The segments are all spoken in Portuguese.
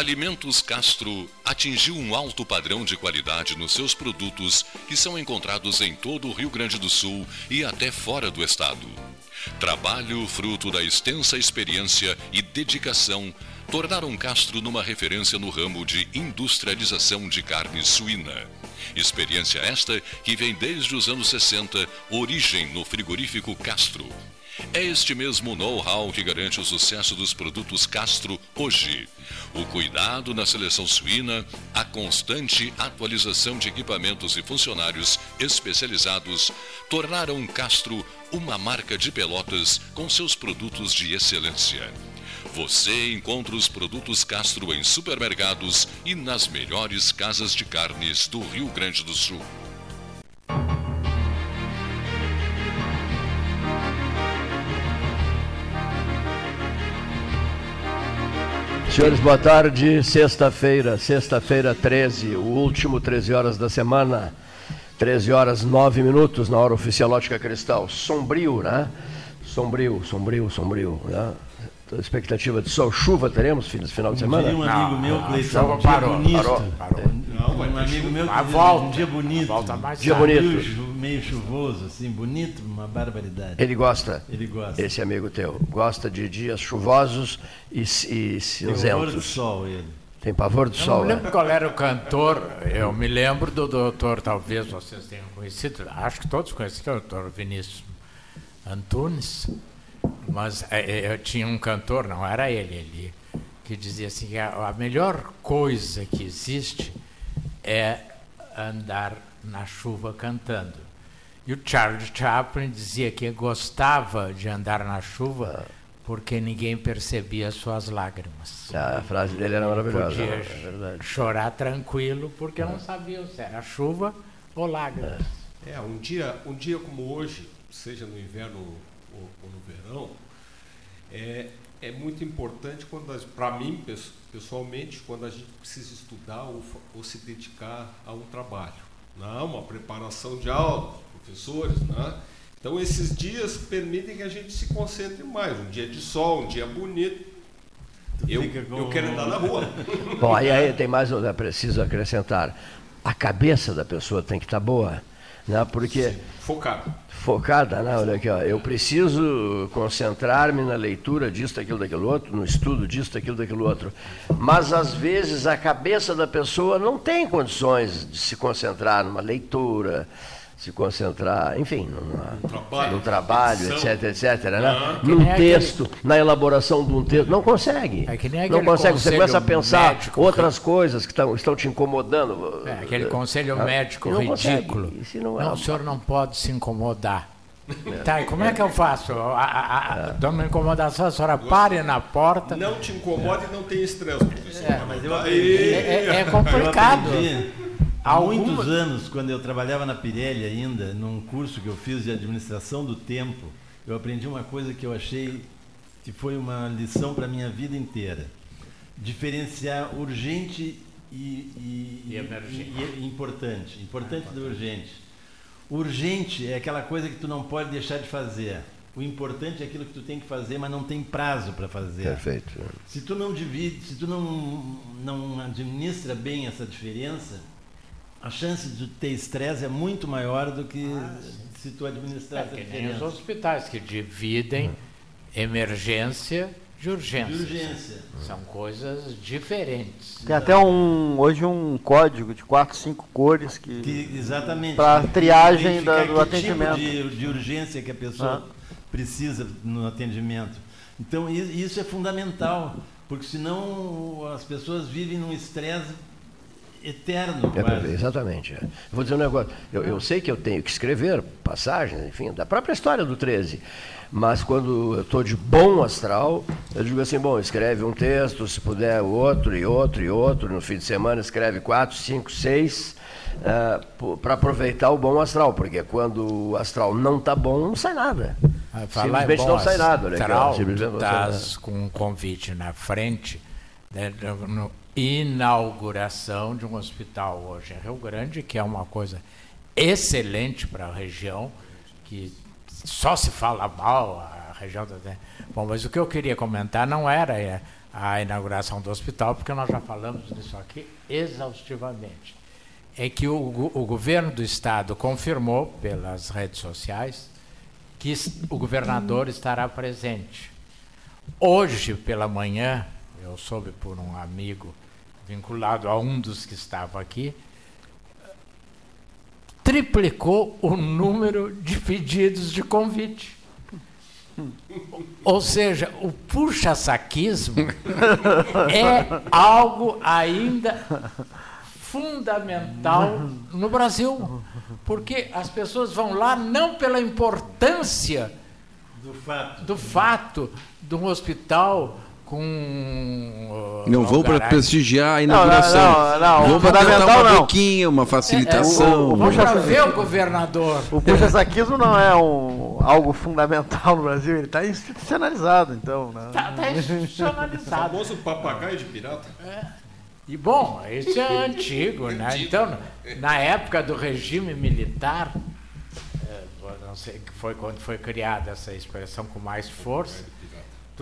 Alimentos Castro atingiu um alto padrão de qualidade nos seus produtos que são encontrados em todo o Rio Grande do Sul e até fora do estado. Trabalho fruto da extensa experiência e dedicação tornaram Castro numa referência no ramo de industrialização de carne suína. Experiência esta que vem desde os anos 60, origem no frigorífico Castro. É este mesmo know-how que garante o sucesso dos produtos Castro hoje. O cuidado na seleção suína, a constante atualização de equipamentos e funcionários especializados tornaram Castro uma marca de pelotas com seus produtos de excelência. Você encontra os produtos Castro em supermercados e nas melhores casas de carnes do Rio Grande do Sul. Senhores, boa tarde. Sexta-feira, sexta-feira 13, o último 13 horas da semana. 13 horas 9 minutos na hora oficial Ótica Cristal. Sombrio, né? Sombrio, sombrio, sombrio. Né? Expectativa de sol, chuva teremos final de semana? Tem um amigo não, meu, Cleiton, um dia parou, bonito. Parou, parou. Não, um amigo meu que a volta, um dia bonito. Volta mais dia bonito. Meio chuvoso, assim, bonito, uma barbaridade. Ele gosta. Ele gosta. Esse amigo teu. Gosta de dias chuvosos e, e Tem cinzentos. horror do sol, ele. Tem pavor do Eu sol, não né? lembro qual era o cantor, eu me lembro do doutor, talvez vocês tenham conhecido, acho que todos conhecem, o doutor Vinícius Antunes, mas é, é, eu tinha um cantor, não era ele, ele que dizia assim, que a, a melhor coisa que existe é andar na chuva cantando. E o Charles Chaplin dizia que gostava de andar na chuva porque ninguém percebia suas lágrimas. A frase dele era maravilhosa. Podia É verdade. chorar tranquilo porque não sabiam se era chuva ou lágrimas. É, um dia, um dia como hoje, seja no inverno ou, ou no verão, é, é muito importante quando para mim pes- pessoalmente quando a gente precisa estudar ou, ou se dedicar a um trabalho, não uma preparação de aula, professores, né? Então esses dias permitem que a gente se concentre mais. Um dia de sol, um dia bonito. Eu, eu quero andar na rua. Bom, aí, aí tem mais, um- é preciso acrescentar. A cabeça da pessoa tem que estar boa, né? Porque Focado. Focada, né? Olha aqui, ó. Eu preciso concentrar-me na leitura disso, daquilo, daquilo outro, no estudo disso, daquilo, daquilo outro. Mas às vezes a cabeça da pessoa não tem condições de se concentrar numa leitura, se concentrar, enfim, numa, trabalho, no trabalho, edição. etc, etc, né? Ah. Num Que nem aquele- texto, na elaboração de um texto, não consegue. É que nem não consegue. Você começa a pensar médico outras coisas que estão, estão te incomodando. É, aquele conselho Ah, médico não consegue. ridículo. Não é Não, uma- o senhor não pode se incomodar. Tá, e como é que eu faço? A, a, a, dando uma incomodação, a senhora pare na porta. Não te incomode e não tenha estresse, professor. É, mas eu aprendi. aí. É, é Eu complicado. Há Alguma- muitos anos, quando eu trabalhava na Pirelli ainda, num curso que eu fiz de administração do tempo, eu aprendi uma coisa que eu achei que foi uma lição para a minha vida inteira. Diferenciar urgente e, e- E emergente. e- e importante. Importante do urgente. Urgente é aquela coisa que tu não pode deixar de fazer. O importante é aquilo que tu tem que fazer, mas não tem prazo para fazer. Perfeito. Se tu não divide, se tu não, não administra bem essa diferença, a chance de ter estresse é muito maior do que se tu É administrar essa que nem os hospitais que dividem emergência de urgência. De urgência. São coisas diferentes. Tem até um hoje um código de quatro, cinco cores que, Que, exatamente. Pra triagem da- do que atendimento. Tipo de, de urgência que a pessoa precisa no atendimento. Então isso é fundamental, porque senão as pessoas vivem num estresse eterno. É, quase. exatamente. é. Vou dizer um negócio. Eu, eu sei que eu tenho que escrever passagens, enfim, da própria história do 13. Mas quando eu estou de bom astral, eu digo assim, bom, escreve um texto, se puder outro, e outro, e outro. No fim de semana escreve quatro, cinco, seis, para aproveitar o bom astral. Porque quando o astral não está bom, não sai nada. Ah, falar Simplesmente não sai nada. Ó, astral, simplesmente tu não sai nada. estás com um convite na frente, né, no inauguração de um hospital hoje em Rio Grande, que é uma coisa excelente para a região, que só se fala mal a região da... Bom, mas o que eu queria comentar não era é, a inauguração do hospital, porque nós já falamos disso aqui exaustivamente. É que o, o governo do estado confirmou pelas redes sociais que o governador estará presente. Hoje pela manhã, eu soube por um amigo vinculado a um dos que estava aqui, triplicou o número de pedidos de convite. Ou seja, o puxa-saquismo é algo ainda fundamental no Brasil. Porque as pessoas vão lá não pela importância Do fato. do fato de um hospital com. uh, Não vão para prestigiar a inauguração. não, não, vão o para fundamental cantar uma não. boquinha, uma facilitação. o- o- Vamos Puxa para ver o governador. O puxa-saquismo não é um, algo fundamental no Brasil, ele está institucionalizado, então. Né? Está tá institucionalizado. famoso papagaio de pirata. E bom, isso é antigo, né? Então, na época do regime militar, eh, não sei que foi quando foi criada essa expressão com mais força,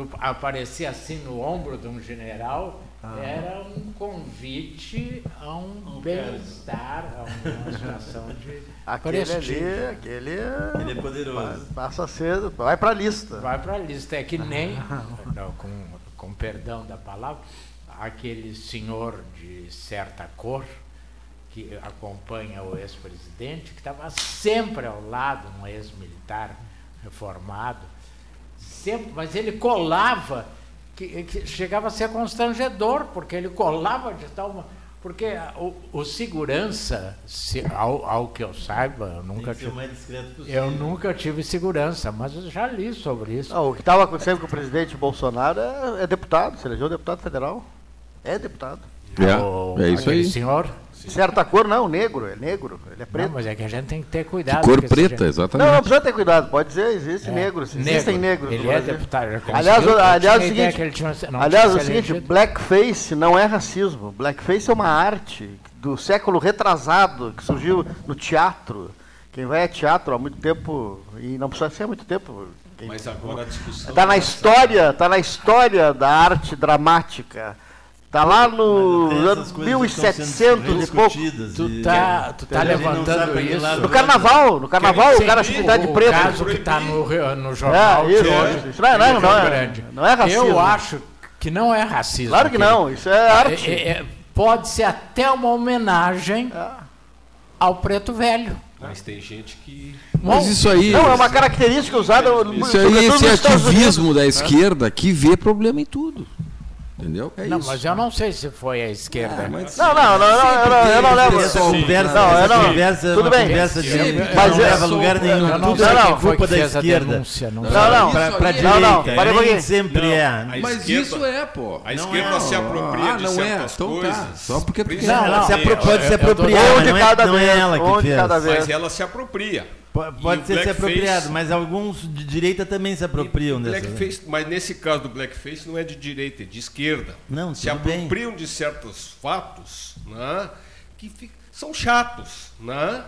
tu aparecia assim no ombro de um general, era um convite a um bem-estar, a uma situação de Aquele ali, prestígio. aquele Ele é poderoso. passa ser, vai para a lista. Vai para a lista. É que nem, não, com, com perdão da palavra, aquele senhor de certa cor que acompanha o ex-presidente, que estava sempre ao lado, um ex-militar reformado, sempre, mas ele colava, que, que chegava a ser constrangedor, porque ele colava de tal. ma- Porque o, o segurança, se- ao, ao que eu saiba, eu nunca tive. Eu nunca tive segurança, mas eu já li sobre isso. Não, o que estava acontecendo com o presidente Bolsonaro é, é deputado, se elegeu deputado federal. É deputado. O- É, é isso aí. senhor. Certa cor, não, negro, é negro, ele é Não, preto. mas é que a gente tem que ter cuidado. Cor preta, Não, exatamente. não precisa ter cuidado, pode dizer, existe É, negros, negro. existem negros. Ele é Brasil. deputado. Aliás, eu aliás, o seguinte, que ele tinha- não aliás, o se seguinte, blackface não é racismo. Blackface é uma arte do século retrasado que surgiu no teatro. Quem vai a teatro há muito tempo, e não precisa ser há muito tempo. Quem Mas agora a discussão. Está na é história, tá na história da arte dramática. Tá lá no ano essas coisas estão sendo 1700 e pouco. rediscutidas Tu tá, tu tá não levantando isso. No carnaval, no carnaval, Sim, o cara pintar de o preto. caso que está no, no jornal É, isso, de hoje. isso. Não é- do não é- não Rio é- Grande. não é racismo. Eu acho que não é racismo. Claro que não, isso é arte. É- é- pode ser até uma homenagem Ah. ao preto velho. Mas tem gente que. Mas isso aí. Não, é uma característica usada Isso aí, esse ativismo da esquerda que vê problema em tudo. Entendeu? É não, isso. mas eu não sei se foi a esquerda. Ah, mas- Não, não, não, não, eu não, eu não levo. Essa conversa, Não, eu não- conversa é tudo bem. conversa de Eu- mas não é- leva a lugar nenhum. Eu não Tudo é quem foi culpa da esquerda. denúncia. Não, Não, não. Pra, pra Não, direita, não, para nem sempre Não, é. Mas isso é, pô. A esquerda é. se apropria Ah, de não é. certas Então tá. coisas. Só porque tu quer. Não, Ela não, se apro- eu- pode se apropriar, não é, de não é ela que de fez. cada vez. Mas ela se apropria. Po- Pode ser se apropriado, mas alguns de direita também se apropriam dessa. blackface, mas nesse caso do blackface não é de direita, é de esquerda. Não, se tudo bem. apropriam de certos fatos né, que fi- são chatos. Né?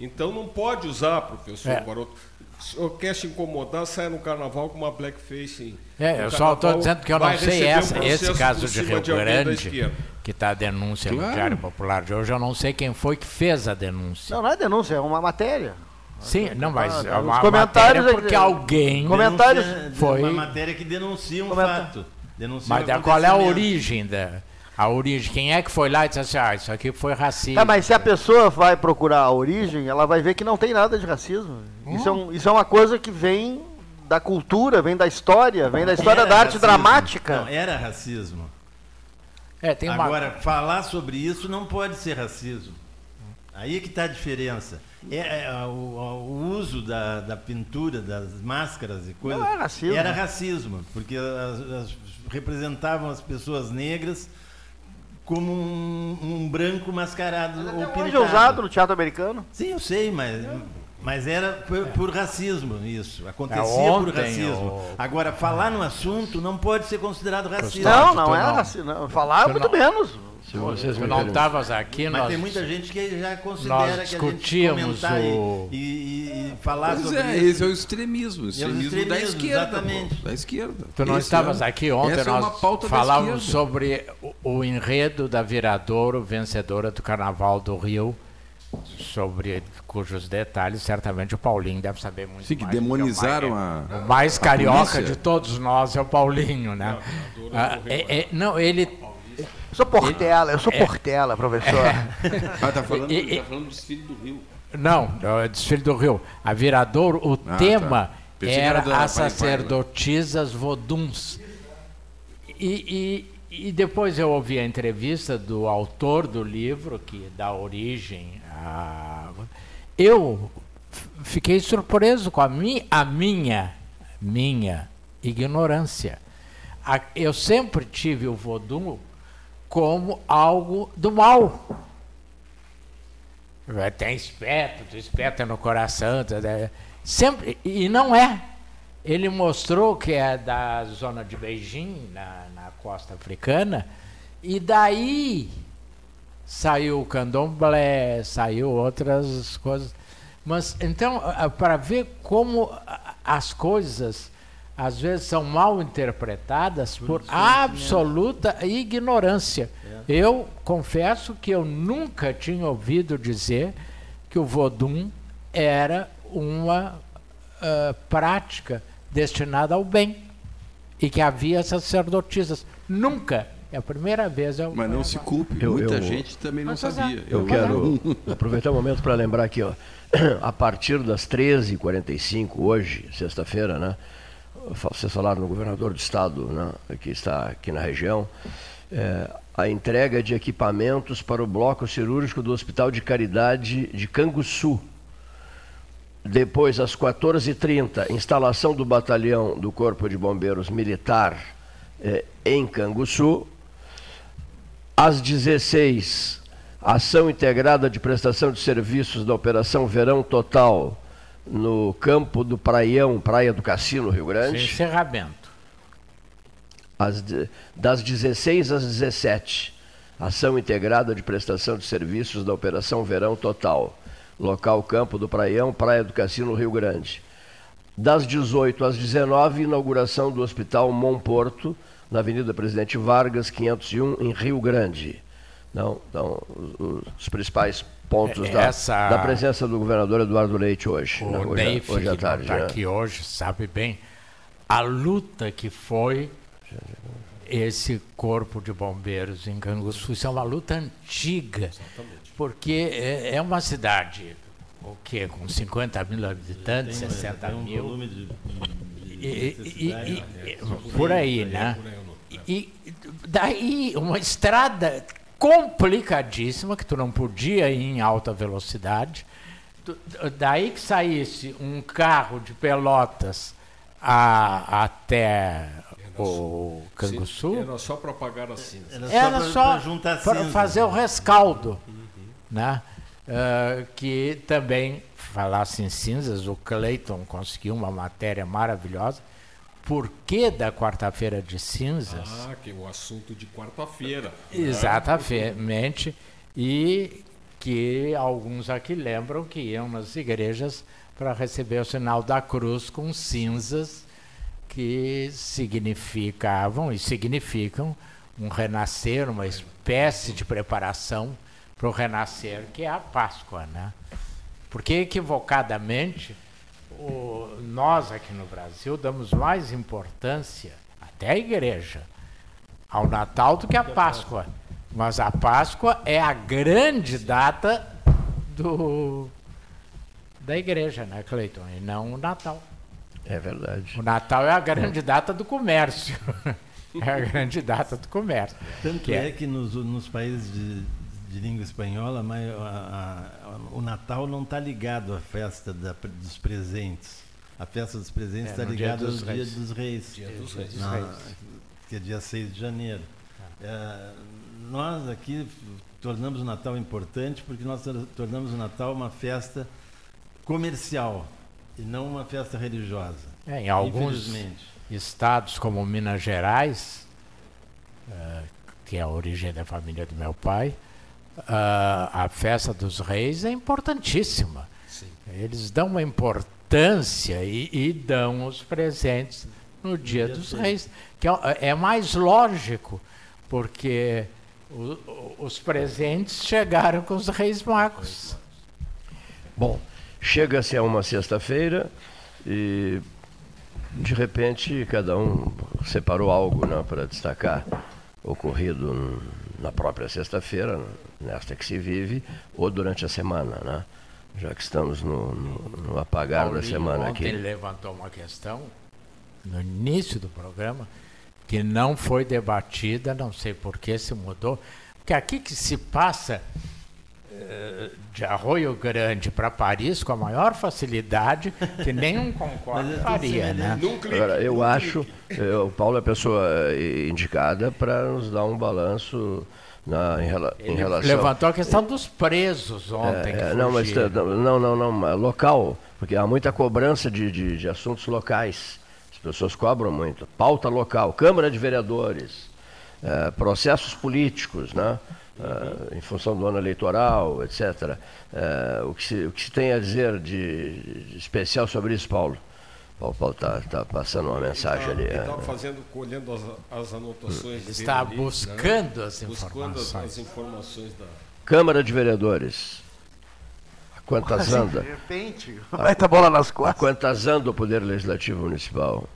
Então não pode usar, professor É. Baroto. Se o senhor quer se incomodar, saia no carnaval com uma blackface. É, No eu só estou dizendo que eu não sei receber um essa, esse caso de Rio da Grande, que está a denúncia no Claro. Diário Popular de hoje, eu não sei quem foi que fez a denúncia. Não, não é denúncia, é uma matéria. Sim, não, mas é uma comentários matéria é- porque alguém... Comentários- Foi- Uma matéria que denuncia um Comenta- fato. Denuncia Mas um qual é a origem da... A origem, quem é que foi lá e disse assim, ah, isso aqui foi racismo. Tá, mas se a pessoa vai procurar a origem, ela vai ver que não tem nada de racismo. Isso, é, um- isso é uma coisa que vem da cultura, vem da história, vem da história Era da arte racismo. dramática. Não, era racismo. É, tem uma... Agora, falar sobre isso não pode ser racismo. Aí que está a diferença. É, é, o, o uso da, da pintura, das máscaras e coisas. Não é racismo. Era racismo, porque as- as- representavam as pessoas negras como um, um branco mascarado ou Até hoje é usado no teatro americano. Sim, eu sei, mas Mas era por, por racismo isso. Acontecia É, ontem, por racismo. o- Agora, falar no assunto não pode ser considerado racismo. Não, não é. Não. Falar muito não- menos. Se vocês me não estavas aqui, Mas nós... tem muita gente que já considera nós que a gente discutíamos comentar e- o- e, e- e falar Pois sobre é, isso. esse é o extremismo. O extremismo, da extremismos, esquerda. exatamente. pô, da esquerda. Tu não Esse estavas é- aqui ontem, é nós da falávamos sobre o, o enredo da Viradouro, vencedora do Carnaval do Rio, sobre cujos detalhes certamente o Paulinho deve saber muito Sim, que mais. demonizaram é o a. mais, o mais carioca polícia. de todos nós é o Paulinho, né? Ah, é- é- não, ele Eu sou Portela, eu sou Portela, professor. Ah, tá falando, E- tá falando do desfile do Rio. Não, é o desfile do Rio. A Viradouro, o Ah, tema tá. Pensei que era era as sacerdotisas voduns. E, e, e depois eu ouvi a entrevista do autor do livro, que dá origem a. Eu fiquei surpreso com a, mi, a minha, minha ignorância. A- eu sempre tive o vodum como algo do mal. Tem espeto, tu espeta no coração. tu- é, Sempre, e não é. Ele mostrou que é da zona de Beijing, na, na costa africana, e daí saiu o candomblé, saiu outras coisas. Mas então, para ver como as coisas às vezes são mal interpretadas por absoluta ignorância. Eu confesso que eu nunca tinha ouvido dizer que o vodum era uma ah, prática destinada ao bem e que havia sacerdotisas. Nunca. É a primeira vez eu Mas não se culpe, Eu- muita eu- gente também não é. sabia. Eu quero aproveitar o momento para lembrar aqui, ó, a partir das 13h45, hoje, sexta-feira, né? Vocês falaram no governador do estado, né, que está aqui na região, é, a entrega de equipamentos para o bloco cirúrgico do Hospital de Caridade de Canguçu. Depois, às 14h30, instalação do batalhão do Corpo de Bombeiros Militar eh, em Canguçu. Às 16 ação integrada de prestação de serviços da Operação Verão Total no campo do Praião, Praia do Cassino, Rio Grande. encerramento. Às das 16 às 17, ação integrada de prestação de serviços da Operação Verão Total, local Campo do Praião, Praia do Cassino, Rio Grande. Das 18 às 19, inauguração do Hospital Monporto, na Avenida Presidente Vargas, 501, em Rio Grande. Não, então, os, os principais pontos É, da, essa- da presença do governador Eduardo Leite hoje. né, O hoje, Neif, hoje à que tarde. está né? aqui hoje, sabe bem a luta que foi esse corpo de bombeiros em Canguçu. Isso é uma luta antiga, porque é, é uma cidade, o quê? Com 50 mil habitantes, Tem, 60 tem um mil. volume de, de e- e- e- por aí, né? E daí uma estrada complicadíssima que tu não podia ir em alta velocidade. Daí que saísse um carro de Pelotas a- até o Canguçu, Era só para apagar a cinza. Era só pra para cinza. fazer o rescaldo, né? Ah, que também falasse em cinzas, o Clayton conseguiu uma matéria maravilhosa. Por que da quarta-feira de cinzas? Ah, que é o assunto de quarta-feira. Exatamente. E que alguns aqui lembram que iam nas igrejas para receber o sinal da cruz com cinzas que significavam e significam um renascer, uma espécie de preparação para o renascer, que é a Páscoa, né? Porque equivocadamente nós aqui no Brasil damos mais importância, até a igreja, ao Natal do que à Páscoa. Mas a Páscoa é a grande data do, da igreja, né, Cleiton? E não o Natal. É verdade. O Natal é a grande data do comércio. É a grande data do comércio. Tanto Que é. é- que nos, nos países de, de língua espanhola, mas a- a- o Natal não está ligado à festa da- dos presentes. A festa dos presentes É, está no Dia ligada ao Dia dos Reis. Dia dos Reis. Na- que é dia 6 de janeiro. É, nós aqui tornamos o Natal importante porque nós tor- tornamos o Natal uma festa comercial e não uma festa religiosa. É, em alguns estados como Minas Gerais, eh, que é a origem da família do meu pai, ah, a festa dos reis é importantíssima. Eles dão uma importância e, e dão os presentes no dia dos reis, que é, é mais lógico, porque o- os presentes chegaram com os reis magos. Bom, chega-se a uma sexta-feira e de repente cada um separou algo né, para destacar ocorrido na própria sexta-feira, nesta que se vive, ou durante a semana, né? Já que estamos no, no- no apagar da Paulinho semana ontem aqui. levantou uma questão no início do programa que não foi debatida, não sei por que se mudou, porque aqui que se passa eh, de Arroio Grande para Paris com a maior facilidade que nenhum tudo faria, né? Agora, eu acho, eh, o Paulo é a pessoa eh, indicada para nos dar um balanço na, em, rela- em relação. levantou a questão dos presos ontem. É, que não, mas não, não, não, local, porque há muita cobrança de, de, de assuntos locais. As pessoas cobram muito. Pauta local, Câmara de Vereadores, eh, processos políticos, né? eh, em função do ano eleitoral, etc. Eh, o, que se, o que se tem a dizer de, de especial sobre isso, Paulo? Paulo Paulo está tá passando uma mensagem ali. Ele é. fazendo, colhendo as, as anotações Ele dele está ali, né? buscando as Buscando as, informações. as informações da... Câmara de Vereadores. A quantas Assim, anda? de repente, vai estar bola nas A costas. quantas anda o Poder Legislativo Municipal?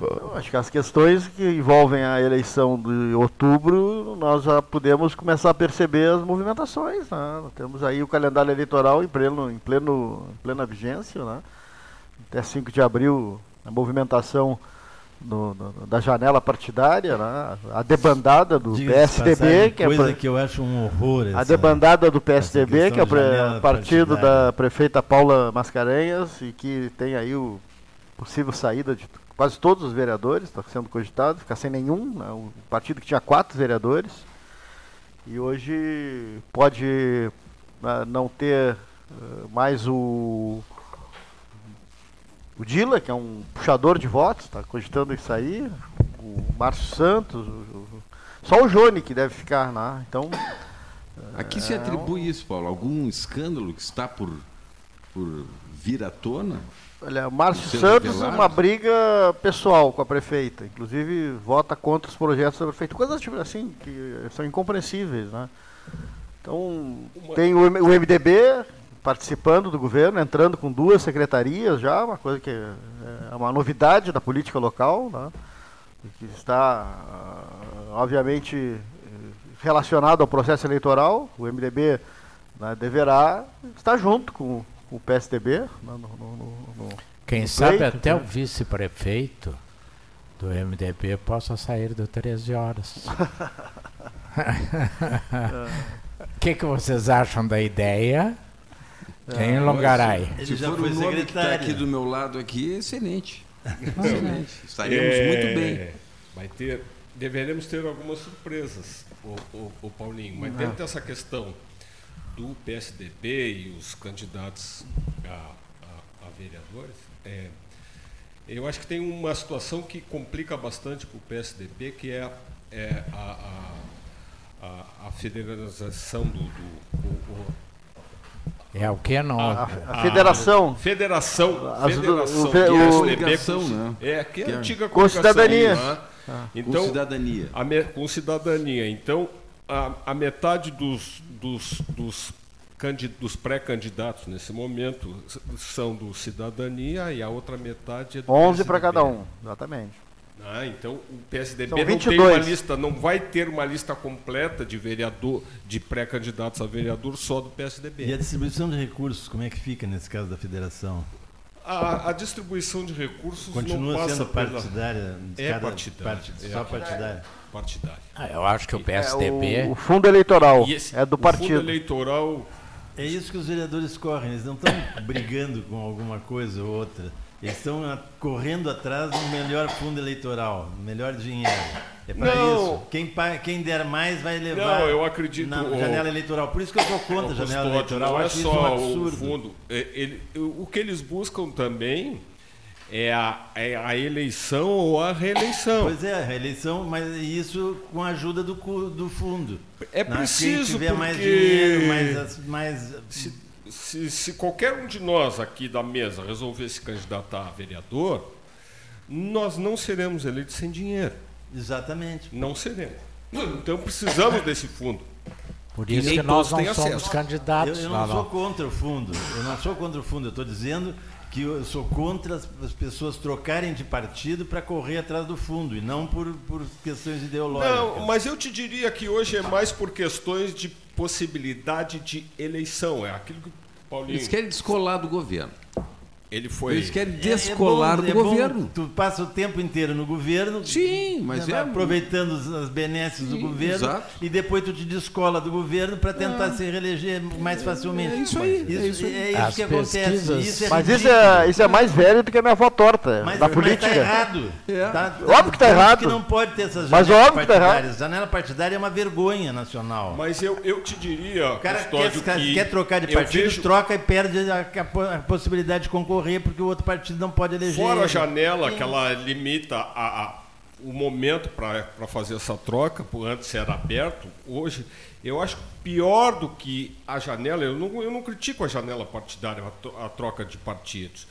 Eu Acho que as questões que envolvem a eleição de outubro, nós já podemos começar a perceber as movimentações. né? Temos aí o calendário eleitoral em, pleno, em, pleno, em plena vigência. Né? Até 5 de abril, a movimentação do- do- da janela partidária, né? a debandada do Diga-se de PSDB, passagem, que é coisa que eu acho um horror. a essa- debandada do PSDB, que é o partido da prefeita Paula Mascarenhas e que tem aí o possível saída de quase todos os vereadores, está sendo cogitado, ficar sem nenhum, né, o partido que tinha quatro vereadores e hoje pode né, não ter eh, mais o o Dila, que é um puxador de votos, está cogitando isso aí, o Márcio Santos, o- o- só o Jone que deve ficar, né? Então A que se atribui isso, Paulo? Algum escândalo que está por, por vir à tona? Olha, o Márcio Santos, revelado? uma briga pessoal com a prefeita. Inclusive, vota contra os projetos da prefeita. Coisas tipo assim, que são incompreensíveis, né? Então, tem o, o MDB participando do governo, entrando com duas secretarias já, uma coisa que é, é uma novidade da política local, né? Que está, ah, obviamente, eh, relacionado ao processo eleitoral. O MDB né, deverá estar junto com, com o PSDB né, no- no- no- Quem sabe pleito, até o né? vice-prefeito do MDB possa sair do 13 horas. O que, que vocês acham da ideia? Em Longaray. Ele Se já for foi o nome que está secretário. aqui do meu lado aqui, excelente. excelente. Estaremos muito bem. É, Vai ter, deveremos ter algumas surpresas, o, o, o Paulinho. Mas dentro dessa questão do PSDB e os candidatos a, a- a vereadores, é, eu acho que tem uma situação que complica bastante para o PSDB, que é, é a, a, a, a federalização do, do- o- o- É o que não? A, a federação. Federação, As federação o- que é a o- com- né? É, que é Que a é- antiga Com cidadania. né? Com Então, cidadania. a me- com cidadania. Então, a, a metade dos, dos, dos, dos pré-candidatos nesse momento são do cidadania e a outra metade é do 11 para cada um, exatamente. Ah, então o PSDB São não tem 22. uma lista, não vai ter uma lista completa de vereador, de pré-candidatos a vereador só do PSDB. E a distribuição de recursos, como é que fica nesse caso da federação? A, a distribuição de recursos não Continua passa sendo pela partidária? de É cada partidária, parte- é. Só partidária. partidária. Ah, eu acho que o É, PSDB. o, o fundo eleitoral esse- é do o partido. fundo eleitoral É isso que os vereadores correm, eles não estão brigando com alguma coisa ou outra. Eles estão correndo atrás do melhor fundo eleitoral, melhor dinheiro. É para isso. Quem, quem der mais vai levar Não, eu acredito, na janela eleitoral. Por isso que eu sou contra a janela Custódio, eleitoral. Não é isso um só o fundo. É, ele- o que eles buscam também é a, é a eleição ou a reeleição. Pois é, a reeleição, mas isso com a ajuda do, do fundo. É preciso, Quem tiver mais porque- dinheiro, mais, mais Se, se- se qualquer um de nós aqui da mesa resolver se candidatar a vereador, nós não seremos eleitos sem dinheiro. Exatamente. Não seremos. Então precisamos desse fundo. Por Que isso que nós não somos acesso. Eu, candidatos. eu não, não sou contra o fundo. Eu não sou contra o fundo. Eu estou dizendo que eu sou contra as, as pessoas trocarem de partido para correr atrás do fundo e não por, por questões ideológicas. Não, mas eu te diria que hoje é mais por questões de possibilidade de eleição. É aquilo que o Paulinho. Eles querem descolar do governo. Ele foi. Eles querem É- é descolar bom- do é bom governo. Tu passa o tempo inteiro no governo. Sim, mas né, é- aproveitando as benesses do Sim, governo exato. e depois tu te descola do governo para tentar se reeleger mais facilmente. É isso aí, Isso, é isso aí. é isso As que acontece. pesquisas- Isso é Mas isso é, isso é mais velho do que a minha avó torta, Mas, da mas política. tá errado. É. Tá- Óbvio que tá errado. que não pode ter essas Mas janelas óbvio que tá errado. partidárias. Janela partidária é uma vergonha nacional. Mas eu, eu te diria, O cara Custódio, quer, que quer trocar de partido, vejo- troca e perde a, a a possibilidade de concorrer porque o outro partido não pode eleger. Fora a ele. janela, que ela limita a- a- o momento para fazer essa troca, por antes era aberto, hoje, eu acho pior do que a janela, eu não, eu não critico a janela partidária, a, tro- a troca de partidos.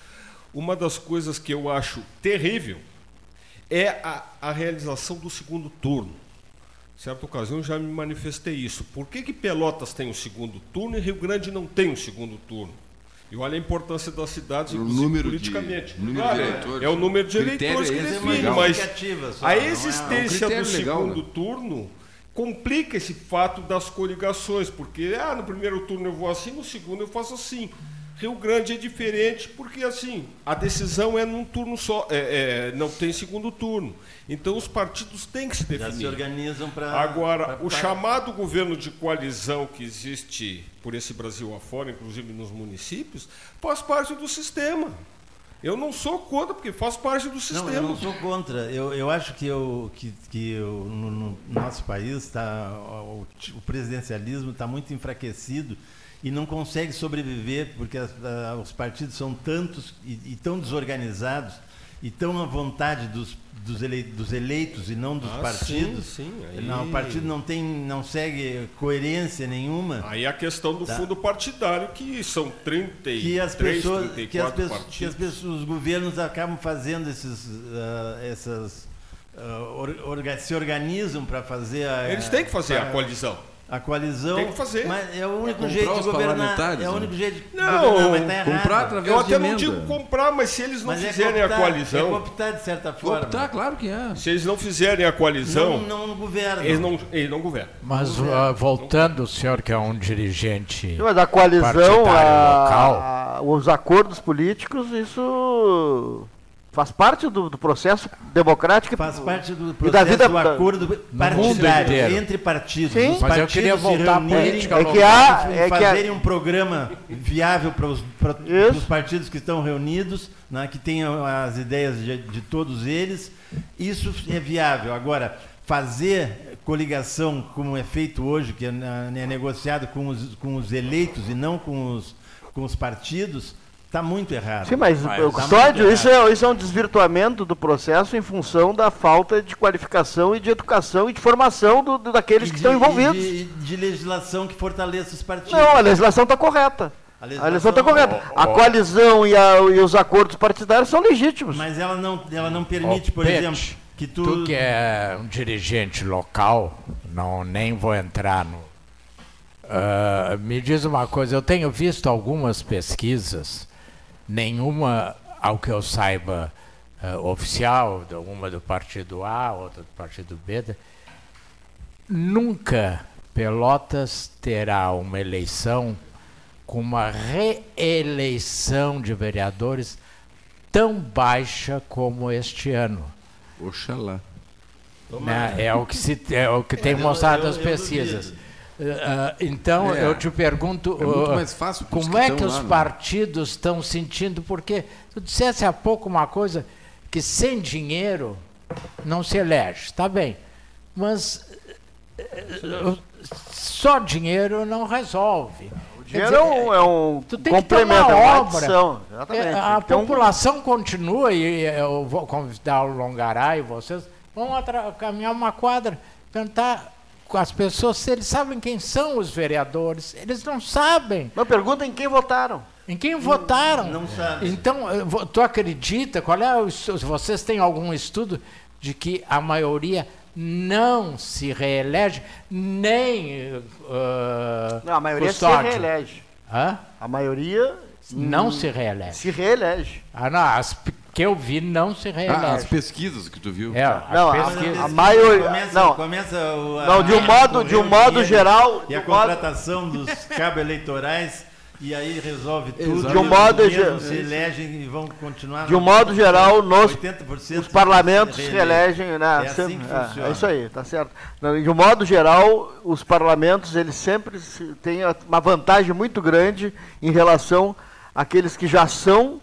Uma das coisas que eu acho terrível é a, a realização do segundo turno. Certa ocasião eu já me manifestei isso. Por que, que Pelotas tem o segundo turno e Rio Grande não tem o segundo turno? E olha a importância das cidades, O inclusive número de- politicamente. número de Claro, é- eleitores. É o número de eleitores que esse, é define, mas só, a é- existência É um do legal, segundo né? turno complica esse fato das coligações, porque ah, no primeiro turno eu vou assim, no segundo eu faço assim. Rio Grande é diferente porque assim a decisão é num turno só, é- é, não tem segundo turno. Então os partidos têm que se Já se definir. organizam para. Agora, o chamado governo de coalizão que existe por esse Brasil afora, inclusive nos municípios, faz parte do sistema. Eu não sou contra, porque faz parte do Não, sistema. eu não sou contra. Eu, eu acho que, eu, que, que eu, no, no nosso país tá, o, o presidencialismo está muito enfraquecido e não consegue sobreviver porque as- a- os partidos são tantos e, e tão desorganizados e tão à vontade dos, dos, elei- dos eleitos e não dos Ah, partidos. sim, sim, aí- Não, o partido não tem, não segue coerência nenhuma. Aí a questão do Tá. fundo partidário, que são 33, que as pessoas, 34 que as pessoas, partidos. que as pessoas, os governos acabam fazendo esses, ah, essas, ah, or- orga- se organizam para fazer a, Eles têm que fazer a pra- coalizão. A coalizão. Tem que fazer. Mas é o único comprar jeito de governar. É o né? único jeito de Não, governar, tá comprar através Eu de até não digo comprar, mas se eles não Mas é fizerem cooptar, a coalizão, É cooptar de certa forma. Tá, claro que é. se eles não fizerem a coalizão, Não, não governa. eles, não, eles não governam. Mas ah, voltando, o senhor que é um dirigente. Mas a coalizão, a- local. a- os acordos políticos, isso faz parte do, do processo democrático. Faz parte do E processo da vida do acordo partidário entre partidos. Sim. Os Mas eu partidos queria se voltar à reunirem política É que há. e É que há fazerem um programa viável para os, para os partidos que estão reunidos, né, que tenham as ideias de, de todos eles. Isso é viável. Agora, fazer coligação como é feito hoje, que é, na- é negociado com os, com os eleitos e não com os, com os partidos, está muito errado. Sim, mas, Mas o tá custódio, isso é, isso é um desvirtuamento do processo em função da falta de qualificação e de educação e de formação do- do- daqueles E que de- estão envolvidos. e De, de legislação que fortaleça os partidos. Não, a legislação está correta. A legislação- está correta. A coalizão e, a- e os acordos partidários são legítimos. Mas ela não, ela não permite, Ô, por Pete, exemplo, que tu. Tu que é um dirigente local, não nem vou entrar no. Ah, me diz uma coisa, eu tenho visto algumas pesquisas, nenhuma, ao que eu saiba, ah, oficial, uma do partido A, outra do partido B. Nunca Pelotas terá uma eleição com uma reeleição de vereadores tão baixa como este ano. Oxalá. né? É o que, se, é o que tem eu- mostrado eu- as eu pesquisas. Uh, então, É. eu te pergunto, É pros como que é que lá, os né? partidos estão sentindo? Porque tu dissesse há pouco uma coisa que sem dinheiro não se elege, está bem, mas uh, só dinheiro não resolve. O dinheiro é dizer, um, é um Tu tem que ter complemento, uma é uma obra. Exatamente. É, tem a que população continua, e eu vou convidar o Longaray e vocês, vão caminhar uma quadra, perguntar as pessoas se eles sabem quem são os vereadores. Eles não sabem. Não, pergunta em quem votaram. Em quem votaram? não sabe. Então, eh, tu acredita? Qual é o, vocês têm algum estudo de que a maioria não se reelege, nem. Uh, Não, a maioria custódio. se reelege. Hã? A maioria Não se reelege. se reelege. Ah, não, as que eu vi não se reelege. Ah, as pesquisas que tu viu. É, Não, a- pesquisas- a maioria- Começa, não. começa o- a- Não, de um modo- de um modo geral, E a um modo- contratação dos cabos eleitorais, e aí resolve tudo. Exato. De um modo os ge- mesmos se elegem e vão continuar. De um na- modo geral, nos 80% os parlamentos se se elegem, né? É assim sempre- que é, funciona. é isso aí, tá certo. De um modo geral, os parlamentos eles sempre se- têm uma vantagem muito grande em relação àqueles que já são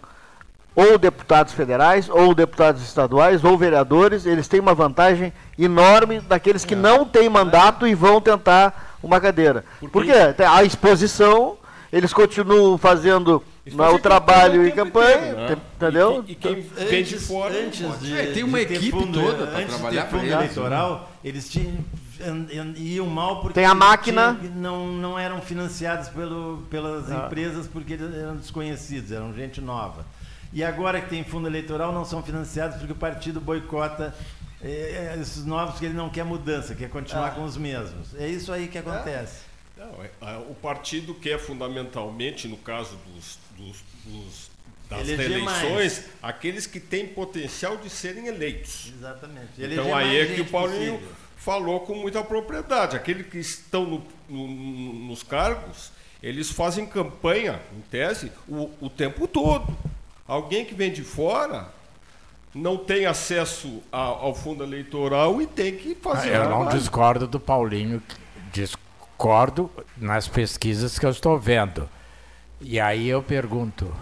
ou deputados federais, ou deputados estaduais, ou vereadores, eles têm uma vantagem enorme daqueles É. que não têm mandato e vão tentar uma cadeira. Por quê? Tem A exposição, eles continuam fazendo né, o trabalho e campanha, inteiro, né? te- entendeu? E, quem- e quem vem de Antes, fora. antes de, É, tem uma equipe fundo, toda antes trabalhar de ter pra fundo eles, né? eleitoral, eles tinham, iam mal porque Tem a máquina. tinha- não, não eram financiados pelo, pelas empresas porque eles eram desconhecidos, eram gente nova. E agora que tem fundo eleitoral, não são financiados porque o partido boicota eh, esses novos que ele não quer mudança, quer continuar com os mesmos. É isso aí que acontece. Não, é- é, o partido quer fundamentalmente, no caso dos, dos- dos- das Eleger reeleições, aqueles que têm potencial de serem eleitos. Exatamente. Então Eleger aí mais é que o Paulinho possível. falou com muita propriedade. Aqueles que estão no- no- no- nos cargos, eles fazem campanha, em tese, o, o tempo todo. Alguém que vem de fora não tem acesso a- ao fundo eleitoral e tem que Ah, fazer Eu o não discordo do Paulinho, discordo nas pesquisas que eu estou vendo. E aí eu pergunto: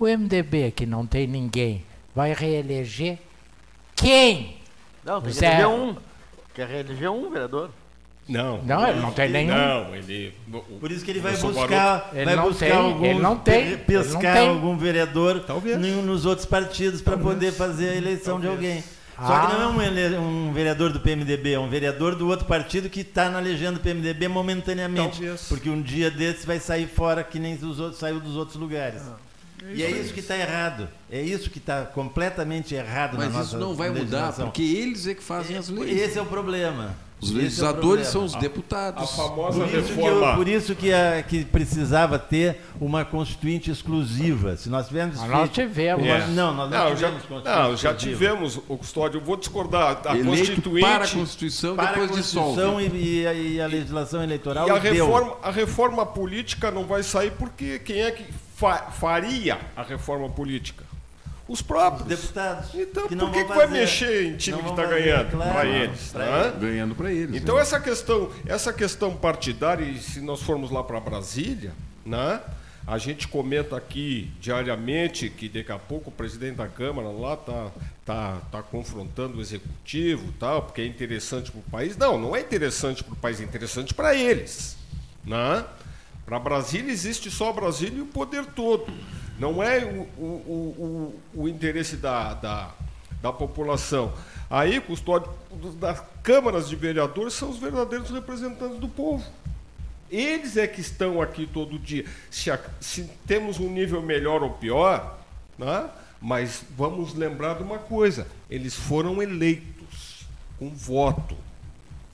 o MDB, que não tem ninguém, vai reeleger quem? Não, tem que eleger um. Quer reeleger um vereador? Não. Não, ele não tem nenhum. Não, ele. o- Por isso que ele vai buscar, Ele vai não buscar tem, algum, ele não tem, pescar não tem. algum vereador Talvez. nenhum nos outros partidos para poder fazer a eleição de alguém. Só que não é um, ele- um vereador do PMDB, é um vereador do outro partido que está na legenda do PMDB momentaneamente. Talvez. Porque um dia desses vai sair fora que nem os outros, saiu dos outros lugares. E é isso que está errado. É isso que está completamente errado na Mas nossa isso não vai mudar, porque eles é que fazem as leis. Esse é o problema. Os é legisladores são problema. os deputados. A famosa Por isso, que, reforma. eu- por isso que, a- que precisava ter uma constituinte exclusiva. Se nós tivermos Mas nós feito tivemos. É. Não, nós não, Não, já, tivemos constituinte não, já exclusiva. tivemos, o custódio, eu vou discordar. A Eleito Constituinte para a Constituição, para a depois Constituição dissolve. e, e a, e a legislação eleitoral e a deu. reforma, a reforma política não vai sair porque quem é que fa- faria a reforma política? Os próprios. deputados. Então, que não por que, que vai mexer em time Não que está ganhando claro. para eles? Pra né? Ganhando para eles. Então né? essa questão, essa questão partidária, e se nós formos lá para Brasília, né? A gente comenta aqui diariamente que daqui a pouco o presidente da Câmara lá tá tá, tá confrontando o executivo, tal, porque é interessante para o país. Não, não é interessante para o país, é interessante para eles, né? Para Brasília existe só Brasília e o poder todo. Não é o, o, o, o, interesse da, da, da população. Aí, custódio das câmaras de vereadores são os verdadeiros representantes do povo. Eles é que estão aqui todo dia. Se, a- se temos um nível melhor ou pior, né? mas vamos lembrar de uma coisa: eles foram eleitos com voto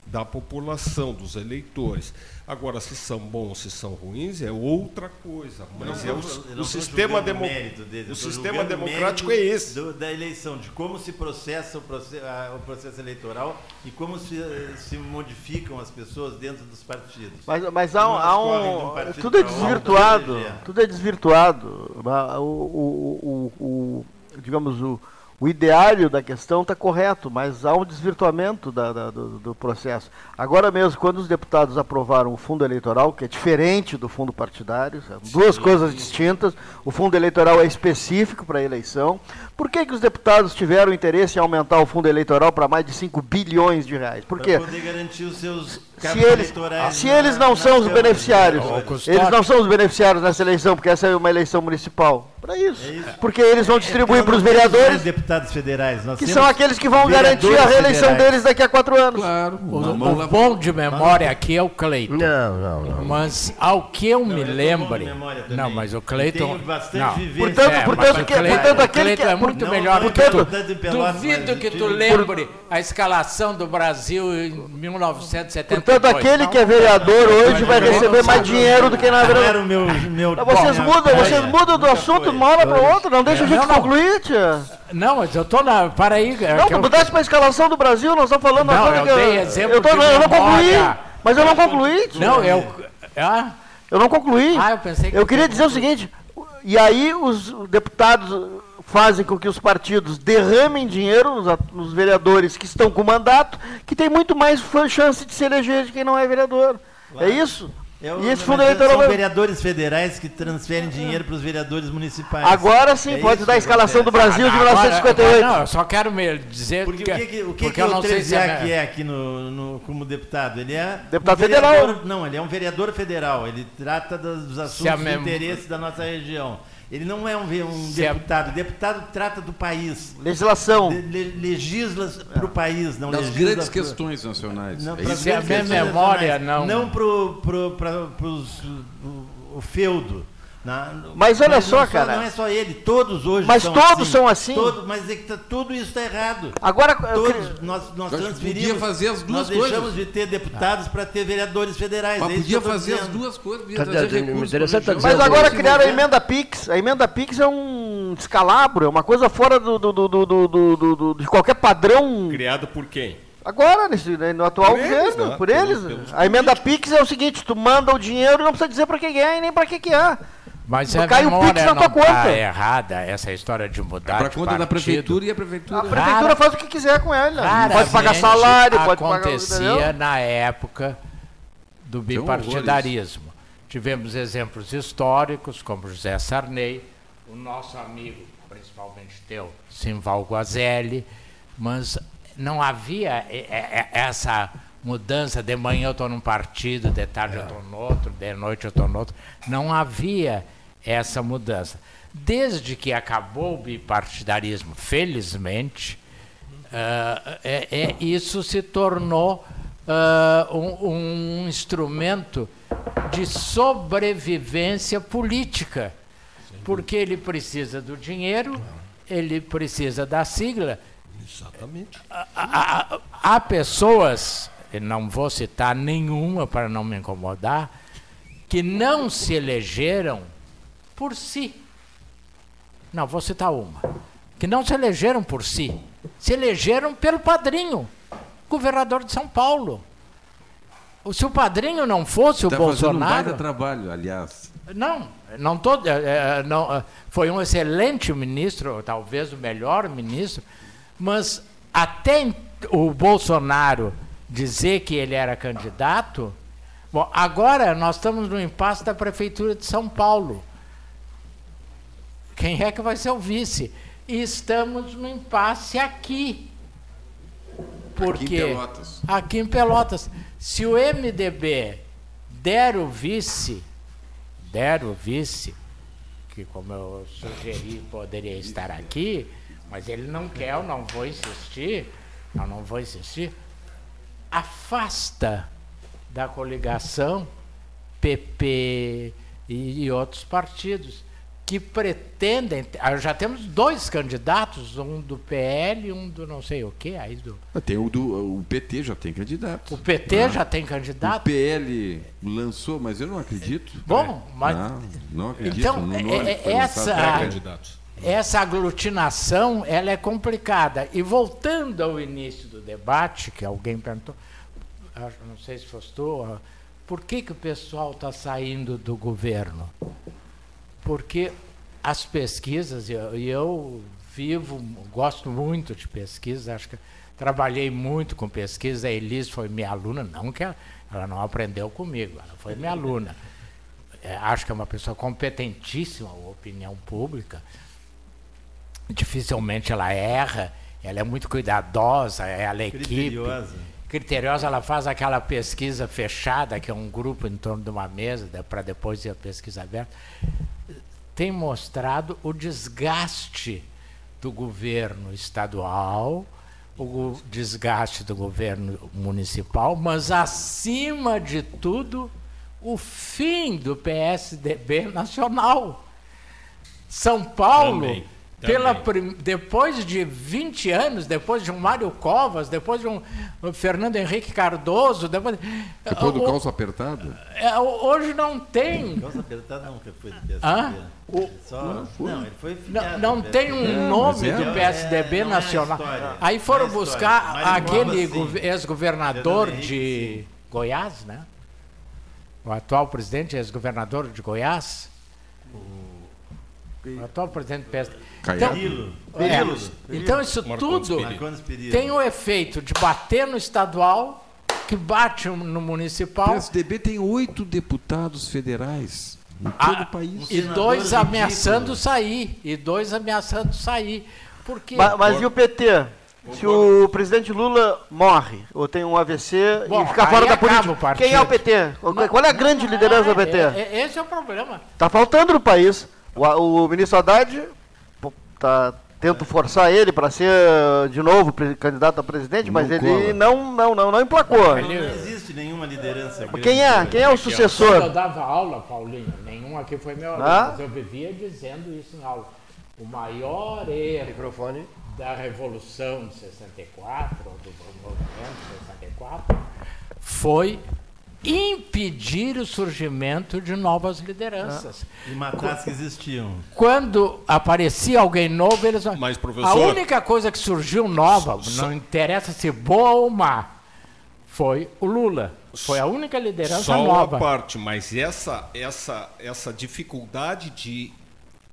da população, dos eleitores. Agora, se são bons, se são ruins, é outra coisa. Mas é o, não o sistema, demo, mérito deles, eu o sistema democrático é esse. do- da eleição, de como se processa o processo, o processo eleitoral e como se, se modificam as pessoas dentro dos partidos. Mas, mas há, um- há um um. partido Tudo é desvirtuado. Tudo é desvirtuado. O, o- o- digamos, o, o ideário da questão está correto, mas há um desvirtuamento da, da, do, do, processo. Agora mesmo, quando os deputados aprovaram o fundo eleitoral, que é diferente do fundo partidário, são duas coisas distintas, o fundo eleitoral é específico para a eleição. Por que, que os deputados tiveram interesse em aumentar o fundo eleitoral para mais de 5 bilhões de reais? Por quê? Para poder garantir os seus se eles, se eles não são os beneficiários, eles não são os beneficiários nessa eleição, porque essa é uma eleição municipal. Para isso. É isso. Porque eles vão distribuir é para os vereadores. deputados federais. que são aqueles que vão garantir a reeleição federais. deles daqui a quatro anos. Claro. O, o, o bom de memória aqui é o Cleiton. Não, não, não. Mas ao que eu não, me lembre. Não, mas o Cleiton. Não. Portanto, é, portanto, que, Cleiton, portanto aquele que é muito não, melhor do que tu. Duvido que tu lembre a escalação do Brasil em 1970. Portanto, aquele que é vereador hoje vai receber mais dinheiro do que na verdade. Vocês mudam, vocês mudam do assunto de uma hora para outra, não deixa a gente concluir, tia. Não, mas eu tô na. Para aí. Não, tu mudasse para a escalação do Brasil, nós estamos falando não, eu dei exemplo eu, tô, eu não concluí. Mas eu não concluí. Tia. Não, eu. Ah? Eu não concluí. Ah, eu pensei que. Eu queria dizer o seguinte. E aí os deputados fazem com que os partidos derramem dinheiro nos, nos, vereadores que estão com mandato, que tem muito mais chance de se eleger de quem não é vereador. É claro. É isso? É o, e esse fundo eleitoral. São vereadores federais que transferem dinheiro para os vereadores municipais. Agora sim, é pode dar a escalação do Brasil de 1958. Não, eu só quero me dizer. Porque que, o que, o que, que o Treziak é, é aqui no, no, como deputado? Ele é. Deputado um federal. Vereador, não, ele é um vereador federal. Ele trata dos assuntos de interesse da nossa região. Ele não é um, um deputado. O deputado trata do país. Legislação. Le, legisla para o país, não Das legisla grandes pro... questões nacionais. Não, é se a minha memória não. Não para o feudo. Na, mas olha mas só, cara. Não é só ele, todos hoje mas são todos assim. são assim. Todo, mas é que tá, tudo isso está errado. Agora, todos, nós, nós transferimos. fazer as duas nós coisas. deixamos de ter deputados para ter vereadores federais. Mas é podia fazer as duas coisas. Podia tá, recursos, tá mas agora criaram a emenda PIX. A emenda PIX é um descalabro, é uma coisa fora do, do, do, do, do, do de qualquer padrão. Criado por quem? Agora, nesse, né, no atual por governo, né? por eles. a emenda PIX é o seguinte: tu manda o dinheiro e não precisa dizer para quem é e nem para que, que é. Mas a cai memória o Pix na tua conta. Tá errada essa história de mudar é para conta da prefeitura e a prefeitura. A prefeitura Rara, faz o que quiser com ela. Pode pagar salário, pode pagar. Acontecia na época do bipartidarismo. Tivemos exemplos históricos, como José Sarney, o nosso amigo, principalmente teu, Simval Guazelli, mas não havia essa mudança, de manhã eu estou num partido, de tarde eu estou no outro, de noite eu estou no outro. Não havia essa mudança. Desde que acabou o bipartidarismo, felizmente, uh, é, é, isso se tornou uh, um, um, instrumento de sobrevivência política, porque ele precisa do dinheiro, ele precisa da sigla. Exatamente. Há, há pessoas, não vou citar nenhuma para não me incomodar, que não se elegeram por si. Não, vou citar uma. Que não se elegeram por si. Se elegeram pelo padrinho, governador de São Paulo. Se o padrinho não fosse tá o Bolsonaro. Um trabalho, aliás. Não, não tô, é, é, não, é, foi um excelente ministro, talvez o melhor ministro, mas até o Bolsonaro dizer que ele era candidato, bom, agora nós estamos no impasse da prefeitura de São Paulo. Quem é que vai ser o vice? E estamos no impasse aqui. Porque aqui em Pelotas. Aqui em Pelotas. Se o MDB der o vice, der o vice, que como eu sugeri poderia estar aqui, mas ele não quer, eu não vou insistir, eu não vou insistir, afasta da coligação PP e, e outros partidos que pretendem. Ah, já temos dois candidatos, um do PL e um do não sei o que. Aí do... Ah, tem o do. O PT já tem candidato. O PT ah. já tem candidato? O PL lançou, mas eu não acredito. Bom, mas. Não, não acredito. Então, não, não é, é essa, essa aglutinação ela é complicada. E voltando ao início do debate, que alguém perguntou, não sei se fosse tu, por que, que o pessoal está saindo do governo? Porque as pesquisas, e eu, eu, vivo, gosto muito de pesquisa, acho que trabalhei muito com pesquisa. A Elis foi minha aluna, não que ela, ela não aprendeu comigo, ela foi minha aluna. É, acho que é uma pessoa competentíssima, opinião pública. Dificilmente ela erra, ela é muito cuidadosa, ela é equipe. Criteriosa. Criteriosa, ela faz aquela pesquisa fechada, que é um grupo em torno de uma mesa, para depois ir a pesquisa aberta. Tem mostrado o desgaste do governo estadual, o desgaste do governo municipal, mas, acima de tudo, o fim do PSDB nacional. São Paulo, Também, pela prim- depois de 20 anos, depois de um Mário Covas, depois de um Fernando Henrique Cardoso, depois, Depois do o- calço apertado? é, hoje não tem. Calça apertada nunca foi do PSDB. Hã? Só, Não, foi. não, ele foi Não, filiado não tem um nome é, do não, PSDB é, não é a nacional. história. Aí foram Não é buscar aquele Covas, gov- sim. ex-governador de Henrique, Goiás, né? O atual presidente, ex-governador de Goiás. O atual presidente do? Perillo. É, então isso tudo tem o efeito de bater no estadual, que bate no O municipal, PSDB tem oito deputados federais em todo Ah, o país. e dois ridículo. ameaçando sair. E dois ameaçando sair. Porque Ma- Mas, e o PT? Se o presidente Lula morre ou tem um AVC Bom, e fica fora da política, o partido. quem é o PT? Qual, qual é a grande liderança do PT? É, é- esse é o problema. Tá faltando no país. O, o ministro Haddad tá, tento forçar ele para ser de novo candidato a presidente, Não mas ele não, não, não, não emplacou. Ele- Não existe nenhuma liderança grande. Quem é? Quem é o Quando eu sucessor? dava aula, Paulinho, nenhum aqui foi meu aluno, Ah? mas eu vivia dizendo isso em aula. O maior erro Microfone. da Revolução de 64, ou do movimento de 64, foi impedir o surgimento de novas lideranças. E matar as que existiam. Quando aparecia alguém novo, eles. Mas, a professor- única coisa que surgiu nova, Só- não interessa se boa ou má, foi o Lula. Foi a única liderança Só nova. uma parte, mas essa, essa, essa dificuldade de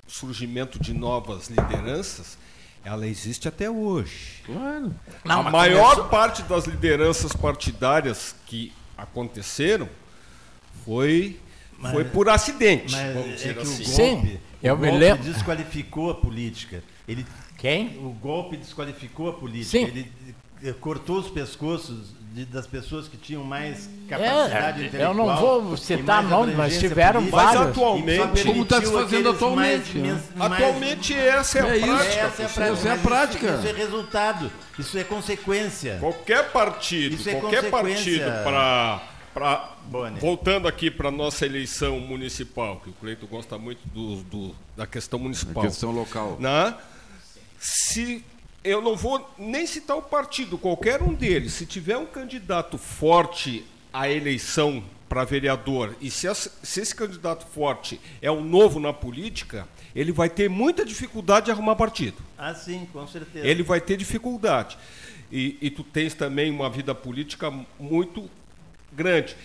surgimento de novas lideranças, ela existe até hoje. Claro. Não, a maior começou- parte das lideranças partidárias que aconteceram foi, foi por acidente, Mas vamos é que assim. o Sim, golpe, eu o me golpe lembro- desqualificou a política. Ele, Quem? o golpe desqualificou a política. Sim. Ele cortou os pescoços de- das pessoas que tinham mais capacidade É, intelectual. eu não vou citar nomes, mas tiveram política, Mas vários. atualmente- Como permitiu tá se fazendo atualmente, mais- né? mais- Atualmente essa é a É isso. prática. Essa é a prática. Essa é a prática. Isso, isso é resultado. Isso é consequência. Qualquer partido, Isso é qualquer partido para Boni. voltando aqui para nossa eleição municipal, que o Cleito gosta muito do, do- da questão A municipal. questão local. né? Se eu não vou nem citar o partido, qualquer um deles, se tiver um candidato forte à eleição para vereador e se, se esse candidato forte é um novo na política, ele vai ter muita dificuldade de arrumar partido. Ah, sim, com certeza. Ele vai ter dificuldade. E, e tu tens também uma vida política muito grande.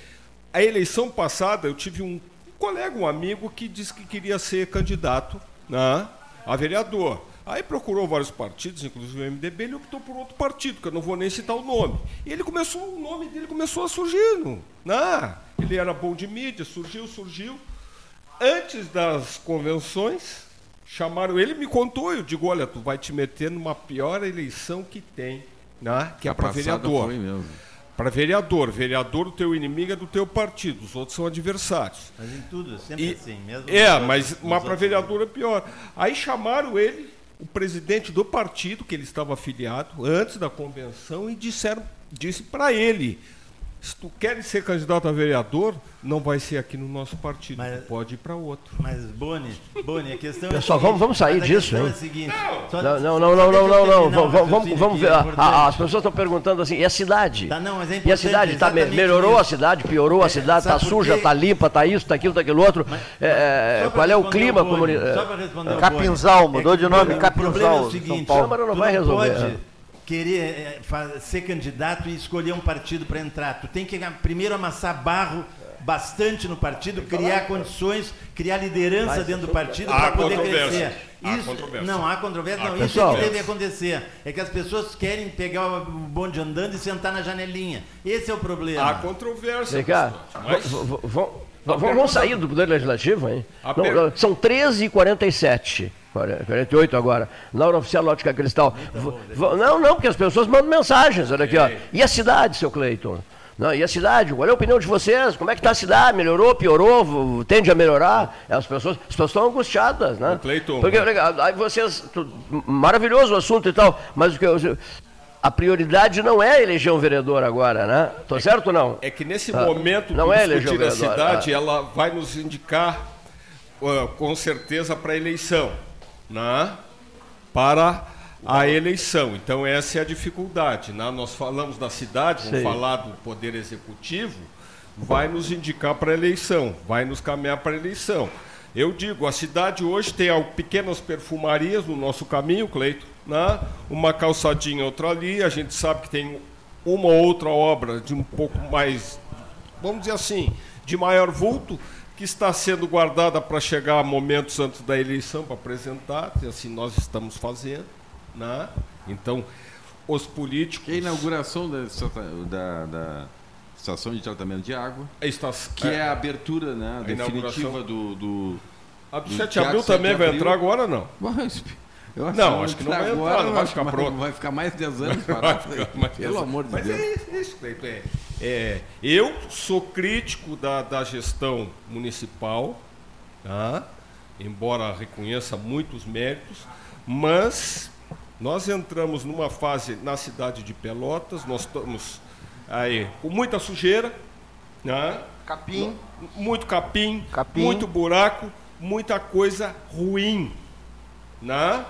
A eleição passada, eu tive um colega, um amigo, que disse que queria ser candidato né, a vereador. Aí procurou vários partidos, inclusive o MDB, ele optou por outro partido, que eu não vou nem citar o nome. E ele começou, o nome dele começou a surgir. né? Ele era bom de mídia, surgiu, surgiu. Antes das convenções, chamaram ele e me contou. Eu digo, olha, tu vai te meter numa pior eleição que tem, né? que é A para vereador. foi mesmo. Para vereador. Vereador, o teu inimigo é do teu partido, os outros são adversários. Mas em tudo, é sempre E- assim. Mesmo é, mas, mas para vereador é pior. Aí chamaram ele, o presidente do partido que ele estava afiliado, antes da convenção, e disseram, disse para ele: se tu queres ser candidato a vereador, não vai ser aqui no nosso partido, Mas- pode ir para outro. Mas, Boni, Boni, a questão Pessoal, é. a vamos- vamos sair mas disso, hein? É seguinte, só- Não, não, não, não, não, não, não. Vamos, o vamos, raciocínio vamos ver. é A- a- importante. as pessoas estão perguntando assim, e a cidade? Tá, não, mas é e a cidade tá, melhorou isso. a cidade, piorou a É, cidade, tá suja, tá limpa, tá isso, tá aquilo, tá aquilo outro. É, Só pra qual é o clima comunitário? Só para responder ao Capinzal, mudou é de nome, o Capinzal, problema é o São seguinte, Paulo. Câmara não vai resolver, é. Querer é, fa- ser candidato e escolher um partido para entrar. Tu tem que primeiro amassar barro bastante no partido, criar condições, criar liderança dentro do partido Há para poder crescer. Há Isso, controvérsia. não há controvérsia, não. Há Isso é que deve acontecer. É que as pessoas querem pegar o bonde andando e sentar na janelinha. Esse é o problema. Há controvérsia. Vem cá, Mas vamos sair do Poder Legislativo, hein? Não, são 13h47. 48 agora, na hora oficial Lógica Cristal. V- Não, não, porque as pessoas mandam mensagens, olha aqui, ó. E a cidade, seu Cleiton? Não, e a cidade? Qual é a opinião de vocês? Como é que está a cidade? Melhorou, piorou, tende a melhorar? As pessoas, as pessoas estão angustiadas, né? Cleiton, Porque, legal, aí vocês, tu- maravilhoso o assunto e tal, mas o que eu, a prioridade não é eleger um vereador agora, né? Tô certo ou não? É que nesse Ah, momento não de é discutir a cidade, ah. ela vai nos indicar ah, com certeza para a eleição, né? Para a eleição. Então essa é a dificuldade. Né? Nós falamos da cidade, vamos falar do poder executivo, vai nos indicar para a eleição, vai nos caminhar para a eleição. Eu digo, a cidade hoje tem pequenas perfumarias no nosso caminho, Cleito, né? uma calçadinha, outra ali, a gente sabe que tem uma ou outra obra de um pouco mais, vamos dizer assim, de maior vulto, que está sendo guardada para chegar momentos antes da eleição para apresentar, e assim nós estamos fazendo. Né? Então, os políticos. Que é a inauguração da, da, da estação de tratamento de água, Está, que é, a abertura né, A definitiva do. do A do do 7 de abril 7 também vai entrar agora não? Mas, eu Não, acho que não vai agora, entrar, não vai acho ficar que pronto. Vai ficar mais de 10 anos parado. mais Pelo amor de Mas Deus. é isso, Cleiton. É, é, eu sou crítico da, da gestão municipal, tá? embora reconheça muitos méritos, mas nós entramos numa fase na cidade de Pelotas, nós estamos aí com muita sujeira, né? Capim. muito capim, Capim. muito buraco, muita coisa ruim. Né?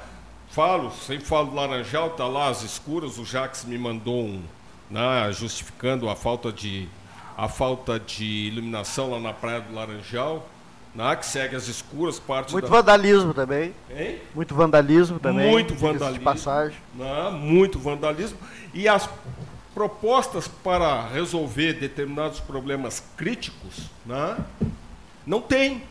Falo, sempre falo do Laranjal, tá lá as escuras, o Jax me mandou um, né, justificando a falta de a falta de iluminação lá na praia do Laranjal, né, que segue as escuras, parte Muito da... vandalismo também. Hein? Muito vandalismo também. Muito vandalismo. De passagem. né, muito vandalismo. E as propostas para resolver determinados problemas críticos né, não tem.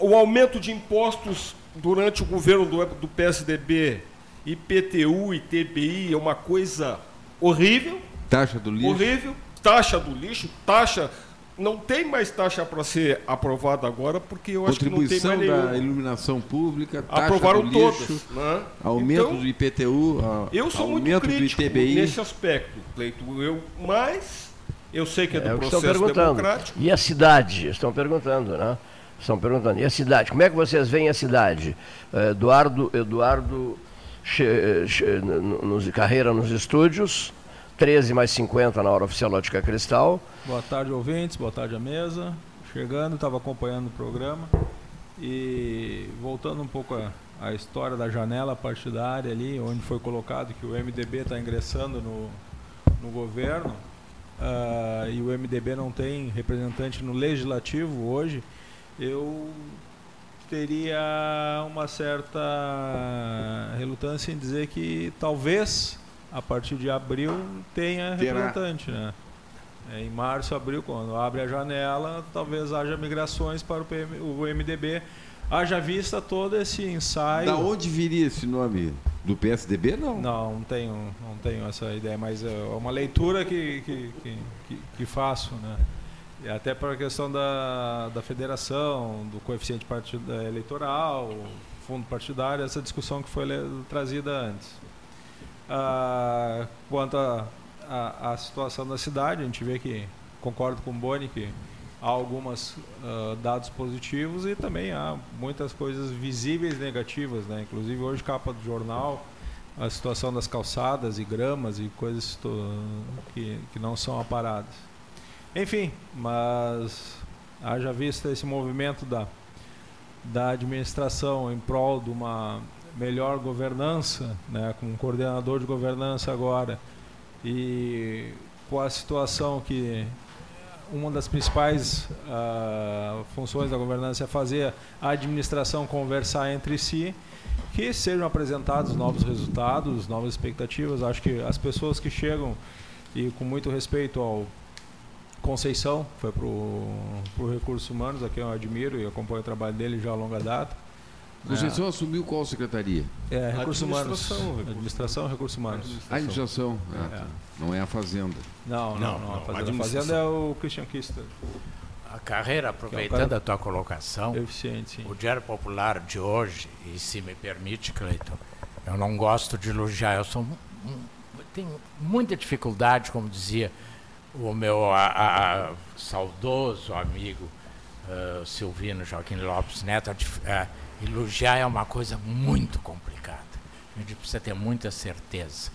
O aumento de impostos durante o governo do, do PSDB, IPTU e TBI é uma coisa horrível, Taxa do lixo. horrível. Taxa do lixo, taxa. Não tem mais taxa para ser aprovada agora, porque eu acho que não tem Contribuição mais da nenhuma. iluminação pública, taxa Aprovaram do lixo, todas. Né? aumento Então, do IPTU, a- eu sou muito aumento do crítico ITBI. nesse aspecto, Cleito. Eu, mas eu sei que é do É processo perguntando. democrático. E a cidade? Estão perguntando, né? Estão perguntando. E a cidade? Como é que vocês veem a cidade? Eh, Eduardo, Eduardo che, che, no- nos, carreira nos estúdios, 13 mais 50 na hora oficial Ótica Cristal. Boa tarde, ouvintes. Boa tarde à mesa. Chegando, estava acompanhando o programa. E voltando um pouco à, à história da janela partidária ali, onde foi colocado que o MDB está ingressando no, no governo, ah, e o MDB não tem representante no legislativo hoje, eu teria uma certa relutância em dizer que talvez a partir de abril tenha Terá. representante, né? É, em março, abril, quando abre a janela, talvez haja migrações para o, PM, o MDB. Haja vista todo esse ensaio. Da onde viria esse nome? Do PSDB, não? Não, não tenho, não tenho essa ideia, mas é uma leitura que, que, que, que- faço, né? E até para a questão da, da federação, do coeficiente partida eleitoral, fundo partidário, essa discussão que foi trazida antes. Ah, quanto à situação da cidade, a gente vê que, concordo com o Boni, que há alguns dados positivos e também há muitas coisas visíveis negativas, né? Inclusive hoje capa do jornal, a situação das calçadas e gramas e coisas que, que não são aparadas. Enfim, mas haja vista esse movimento da, da administração em prol de uma melhor governança, né, com um coordenador de governança agora, e com a situação que uma das principais ah, funções da governança é fazer a administração conversar entre si, que sejam apresentados novos resultados, novas expectativas. Acho que as pessoas que chegam e com muito respeito ao Conceição foi para o Recursos Humanos, a quem eu admiro e acompanho o trabalho dele já a longa data. Conceição assumiu qual secretaria? É, Recursos Humanos. Administração, recursos- Humanos. A administração. Ah, tá. Não é a fazenda. Não, não, Não, não. não, A Fazenda, a. Fazenda é o Christian Kister. A carreira, aproveitando a tua colocação, Eficiente, sim. o Diário Popular de hoje, e se me permite, Cleiton, eu não gosto de elogiar, eu sou, tenho muita dificuldade, como dizia o meu a- a- saudoso amigo eh, Silvino Joaquim Lopes Neto, a elogiar é uma coisa muito complicada. A gente precisa ter muita certeza.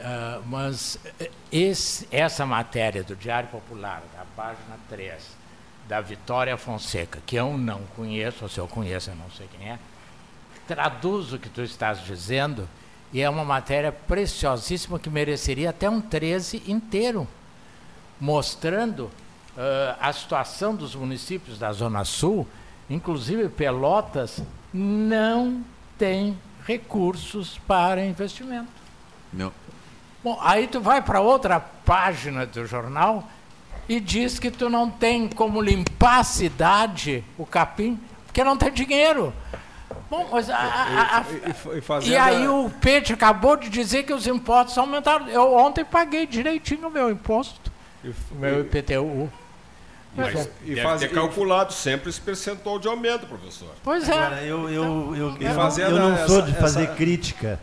Ah, mas eh, esse- essa matéria do Diário Popular, da página 3, da Vitória Fonseca, que eu não conheço, ou se eu conheço, eu não sei quem é, traduz o que tu estás dizendo e é uma matéria preciosíssima que mereceria até um 13 inteiro, mostrando ah, a situação dos municípios da Zona Sul, inclusive Pelotas, não tem recursos para investimento. Não. Bom, aí tu vai para outra página do jornal e diz que tu não tem como limpar a cidade, o capim, porque não tem dinheiro. Bom, mas a- a- a- E, e- aí o Peixe acabou de dizer que os impostos aumentaram. Eu ontem paguei direitinho o meu imposto, e, o meu IPTU. Mas E deve faz- ter calculado sempre esse percentual de aumento, professor. Pois é. Agora, eu, eu, eu, E eu, fazenda, eu não sou de fazer essa- crítica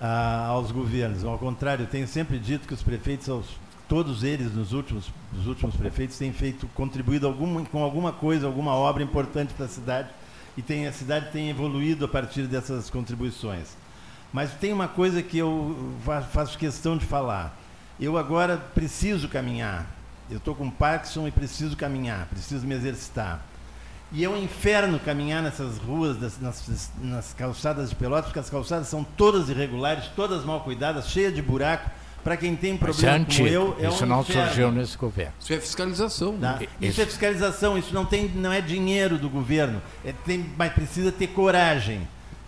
ah, aos governos. Ao contrário, eu tenho sempre dito que os prefeitos, aos- todos eles, nos últimos, os últimos prefeitos, têm feito, contribuído alguma, com alguma coisa, alguma obra importante para a cidade. E tem, a cidade tem evoluído a partir dessas contribuições. Mas tem uma coisa que eu fa- faço questão de falar. Eu agora preciso caminhar. Eu estou com Parkinson e preciso caminhar, preciso me exercitar. E é um inferno caminhar nessas ruas, nas, nas calçadas de Pelotas, porque as calçadas são todas irregulares, todas mal cuidadas, cheias de buraco. Para quem tem Mas é problema como eu, é Isso um não inferno. surgiu nesse governo. Isso é fiscalização. Tá? né? Isso. é fiscalização, isso não, tem, não é dinheiro do governo, é, tem, mas precisa ter coragem.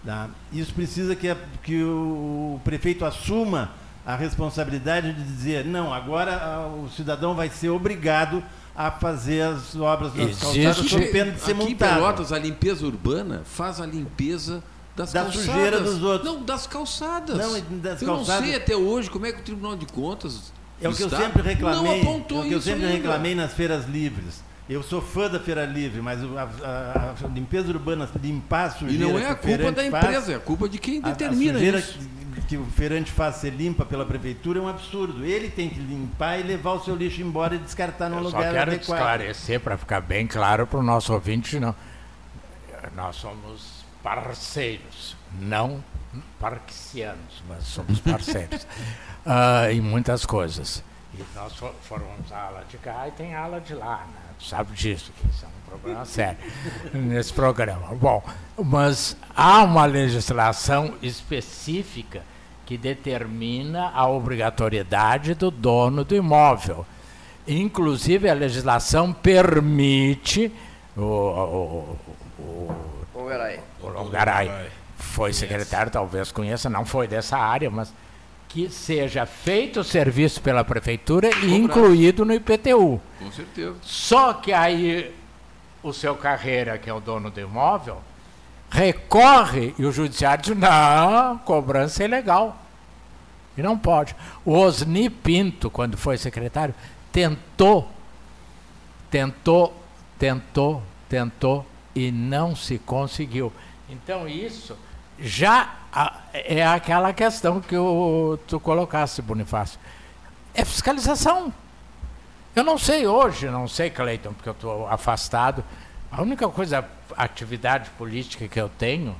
tá? Isso precisa que, a- que o prefeito assuma a responsabilidade de dizer, não, agora ah, o cidadão vai ser obrigado a fazer as obras nas Existe- calçadas sob pena de ser Aqui em multado. Pelotas, a limpeza urbana faz a limpeza das Da calçadas. sujeira dos outros. Não, das calçadas. Não, e das eu calçadas- não sei até hoje como é que o Tribunal de Contas É o que eu sempre reclamei. não é apontou o que eu sempre ainda. reclamei nas feiras livres. Eu sou fã da feira livre, mas a, a- a limpeza urbana, limpar a E sujeira não é a culpa da feirante faz, empresa, é a culpa de quem a- a determina sujeira isso. Que, o feirante faz ser limpa pela prefeitura é um absurdo. Ele tem que limpar e levar o seu lixo embora e descartar num Eu só lugar quero adequado. esclarecer para ficar bem claro para o nosso ouvinte, não. Nós somos parceiros, não parquicianos, mas somos parceiros ah, em muitas coisas. E nós fo- formamos a ala de cá e tem a ala de lá, né? Tu sabe disso, que isso é um problema sério nesse programa. Bom, mas há uma legislação específica que determina a obrigatoriedade do dono do imóvel. Inclusive, a legislação permite o, o, o, Ô, Garay, o Longaray foi secretário, talvez conheça, não foi dessa área, mas que seja feito o serviço pela prefeitura e incluído no IPTU. Com certeza. Só que aí o seu Carreira, que é o dono do imóvel, recorre e o judiciário diz, não, cobrança é ilegal. E não pode. O Osni Pinto, quando foi secretário, tentou, tentou, tentou, tentou e não se conseguiu. Então isso já ah, é aquela questão que tu colocasse, Bonifácio. É fiscalização. Eu não sei hoje, não sei, Cleiton, porque eu estou afastado. A única coisa, atividade política que eu tenho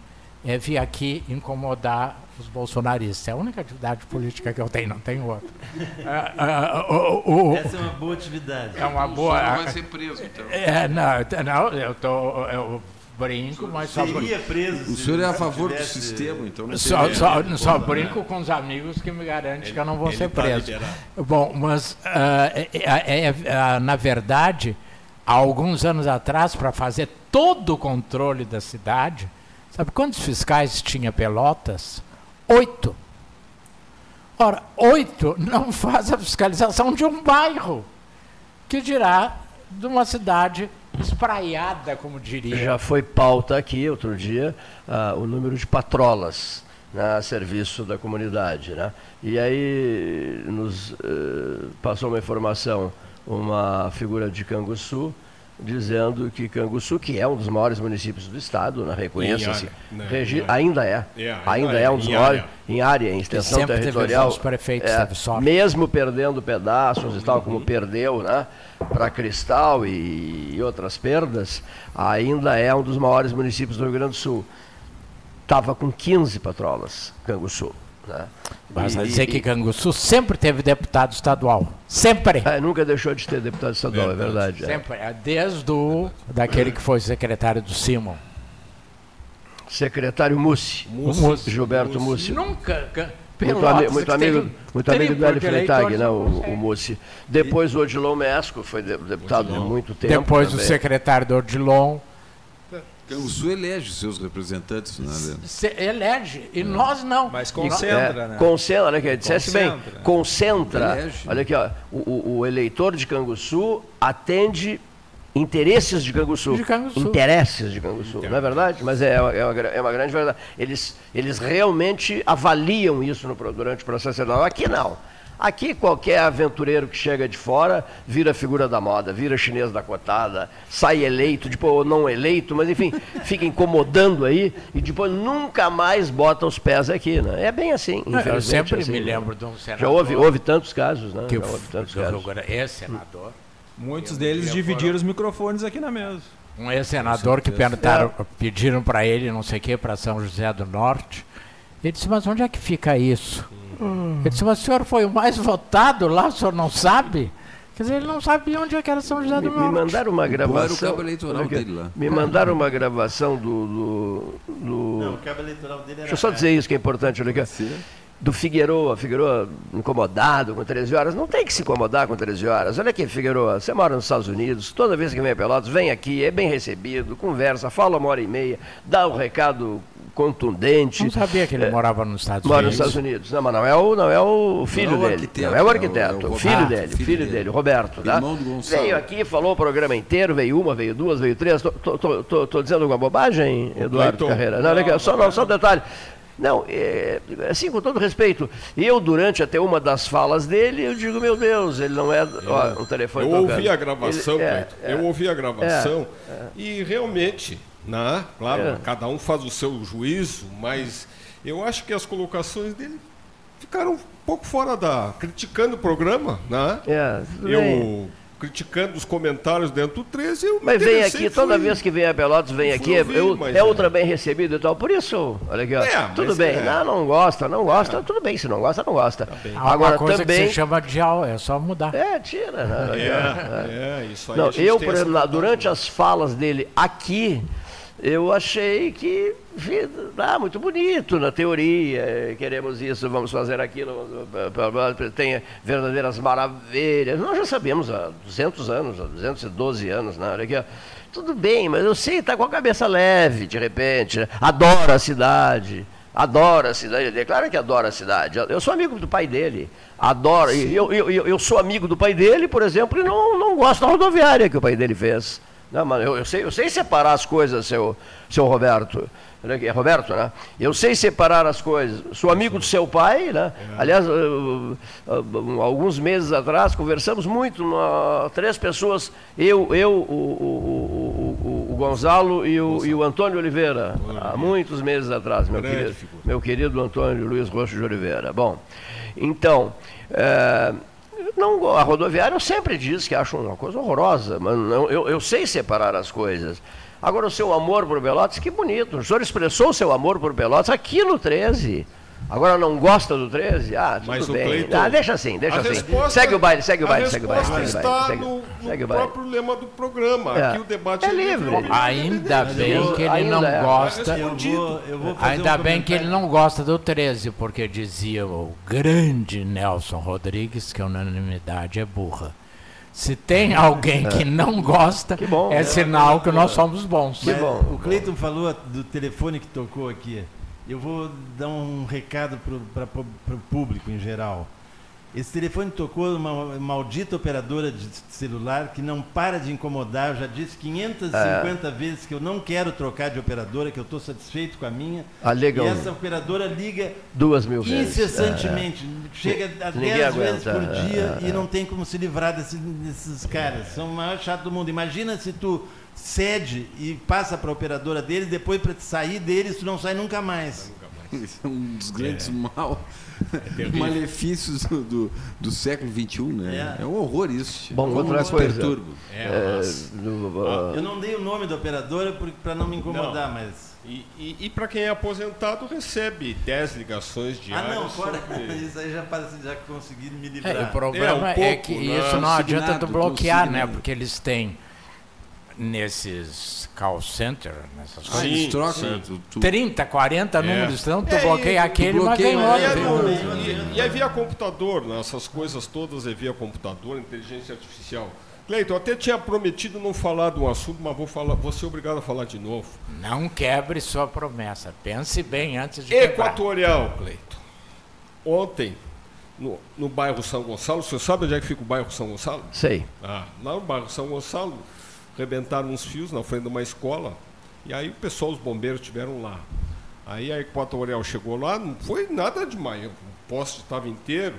é vir aqui incomodar os bolsonaristas. É a única atividade política que eu tenho, não tenho outra. Ah, ah, o- Essa é uma boa atividade. é uma O boa. senhor vai ser preso, então. É, não, não, eu tô, eu brinco, mas só, Seria preso O se senhor é a não favor do sistema, então não só, só, só brinco com os amigos que me garantem que eu não vou Ele ser tá preso. liberado. Bom, mas ah, é- é- é- ah, na verdade, há alguns anos atrás, para fazer todo o controle da cidade, sabe quantos fiscais tinha Pelotas? Oito. Ora, oito não faz a fiscalização de um bairro. Que dirá de uma cidade espraiada, como diria. Já foi pauta aqui outro dia ah, o número de patrolas né, a serviço da comunidade. Né? E aí nos eh, passou uma informação, uma figura de Canguçu, dizendo que Canguçu, que é um dos maiores municípios do estado, né, reconheça-se, área, né, ainda é, É, ainda ainda é, é um dos em maiores área. em área, em extensão territorial, prefeitos, é, mesmo perdendo pedaços e Uhum. tal, como perdeu, né, para Cristal e, e outras perdas, ainda é um dos maiores municípios do Rio Grande do Sul. Estava com 15 patrolas, Canguçu. Né? Basta E- dizer que Canguçu sempre teve deputado estadual. Sempre. é, nunca deixou de ter deputado estadual, é Verdade. é. Sempre. É Desde o, daquele que foi secretário do Simon. Secretário Mussi, O Mussi. Gilberto Mussi. Nunca. ca- Muito, ami- muito amigo, tem muito amigo do Hélio 30 Freitag, né, o, o Mussi. Depois o Odilon Mesco, foi de- deputado há muito tempo. Depois o também. secretário do Odilon. Canguçu elege seus representantes, né? Leandro? elege. E nós não. Mas É, concentra, né? Concentra, olha aqui, dissesse bem, Concentra. Elege. Olha aqui, ó, o, o- o eleitor de Canguçu atende interesses de Canguçu. De Canguçu. Interesses de Canguçu, não é verdade? Mas é, uma- é uma, é uma grande verdade. Eles, eles realmente avaliam isso no durante o processo eleitoral. Aqui não. Aqui qualquer aventureiro que chega de fora vira figura da moda, vira chinês da cotada, sai eleito, depois ou não eleito, mas enfim, fica incomodando aí e depois nunca mais bota os pés aqui, né? É bem assim, Eu infelizmente. sempre assim, me né? lembro de um senador. Já houve, houve tantos casos, né? que Já o houve tantos casos. Grande- ex-senador. Muitos Eu deles dividiram lembro. os microfones aqui na mesa. Um ex-senador que perguntaram, pediram para ele, não sei o que, para São José do Norte. Ele disse, mas onde é que fica isso? Ele disse, mas o senhor foi o mais votado lá, o senhor não sabe? Quer dizer, ele não sabia onde é que era São José do Norte. me mandaram uma Bom era o gravação. cabo eleitoral olha aqui, dele lá. Me mandaram uma gravação do. do, do- Não, o cabo eleitoral dele era. Deixa eu só dizer isso que é importante, olha aqui. Do Figueroa, Figueroa incomodado com 13 horas. Não tem que se incomodar com 13 horas. Olha aqui, Figueroa, você mora nos Estados Unidos, toda vez que vem a Pelotas, vem aqui, é bem recebido, conversa, fala uma hora e meia, dá o recado contundente. Não sabia que ele morava nos Estados Mora nos Unidos. Estados Unidos. Não, mas não é o, não é o filho Não é o dele. arquiteto, não é o é o- arquiteto. é o filho dele, o filho filho dele. Roberto. Tá? Irmão do Gonçalo. Veio aqui, falou o programa inteiro, veio uma, veio duas, veio três. Tô, tô, tô, tô- tô dizendo alguma bobagem, Eduardo Cleiton. Carreira? Não, aqui, só, não, só um detalhe. Não, é, assim, com todo respeito, eu, durante até uma das falas dele, eu digo, meu Deus, ele não é. Ó, um telefone Eu tocando. ouvi a gravação, Ele- é, é. Eu ouvi a gravação e realmente, né, claro, É. cada um faz o seu juízo, mas eu acho que as colocações dele ficaram um pouco fora da. criticando o programa, né? É, bem. Eu criticando os comentários dentro do 13, eu Mas vem aqui, toda vez que vem a Pelotas, vem aqui, é, ouvir, eu- mas é é. outra bem recebida e tal. Por isso, olha aqui, ó, É, tudo bem. é. Não, não gosta, não gosta, tudo bem. Se não gosta, não gosta. Há Agora uma coisa também. que se chama de al, é só mudar. É, tira, né? É, é, isso aí. Não, eu, por exemplo, durante as falas dele aqui, eu achei que ah, muito bonito na teoria, eh, queremos isso, vamos fazer aquilo, blá, blá, tem verdadeiras maravilhas. Nós já sabemos há 200 anos, há 212 anos, né? Olha aqui, ó. Tudo bem, mas eu sei, está com a cabeça leve, de repente, né? adora a cidade. Adora a cidade, declara que adora a cidade. Eu sou amigo do pai dele, adoro. Eu, eu, eu, eu sou amigo do pai dele, por exemplo, e não, não gosto da rodoviária que o pai dele fez. Não, mas eu, eu, sei, eu sei separar as coisas, seu, seu Roberto. Aqui, É Roberto, né? Eu sei separar as coisas. Sou amigo do seu pai, né? Aliás, uh, uh, alguns meses atrás, conversamos muito, três pessoas, eu, eu o, o, o, o- Gonzalo e o, e o Antônio Oliveira, há muitos meses atrás, meu querido, meu querido Antônio Luiz Rocha de Oliveira. Bom, então, é, não, a rodoviária eu sempre disse que acho uma coisa horrorosa, mas não- eu, eu sei separar as coisas. Agora, o seu amor por Pelotas, que bonito. O senhor expressou o seu amor por Pelotas aqui no 13. Agora não gosta do 13? Ah, tudo Mas bem. Cleiton- ah, deixa assim, deixa assim. resposta- segue o baile, segue o baile, segue o baile. Segue o baile, está segue, no, no segue o baile. próprio lema do programa. É. Aqui o debate É livre. Ainda bem que ele não é. gosta. Eu vou, eu vou fazer Ainda um bem que ele não gosta do 13, porque dizia o grande Nelson Rodrigues que a unanimidade é burra. Se tem alguém que não gosta, Que bom. é sinal que nós somos bons. Que bom. O Cleiton falou do telefone que tocou aqui. Eu vou dar um recado para o público em geral. Esse telefone tocou uma maldita operadora de celular que não para de incomodar. Eu já disse 550 é. vezes que eu não quero trocar de operadora, que eu estou satisfeito com a minha. Alegam. E essa operadora liga duas mil incessantemente. vezes. Chega a 10 vezes por dia e não tem como se livrar desse, desses caras. São o maior chato do mundo. Imagina se tu cede e passa para a operadora deles, depois para sair deles, tu não sai nunca mais. Isso é um dos grandes é. mal, é malefícios do, do, do, século XXI, né? É, é um horror isso. Bom, outra coisa. É, é no, uh... Eu não dei o nome da operadora para não me incomodar, não. mas. E, e, e para quem é aposentado, recebe 10 ligações diárias. Ah, não, fora sobre... isso aí já, já consegui me livrar. É, o problema é, um pouco, é que né? isso não adianta tu bloquear, né? Porque eles têm nesses call center, nessas ah, coisas. Sim, trocam, tu, tu... 30, 40 é. números, então tu é, bloqueia aquele, mas ganhou. E, e, e é via computador, né? essas coisas todas é via computador, inteligência artificial. Cleiton, eu até tinha prometido não falar de um assunto, mas vou, falar, vou ser obrigado a falar de novo. Não quebre sua promessa. Pense bem antes de Equatorial, Cleiton. Ontem, no, no bairro São Gonçalo, você sabe onde é que fica o bairro São Gonçalo? Sei. Ah, lá no bairro São Gonçalo, rebentaram uns fios na frente de uma escola. E aí o pessoal, os bombeiros, estiveram lá. Aí a Equatorial chegou lá, não foi nada demais. O poste estava inteiro.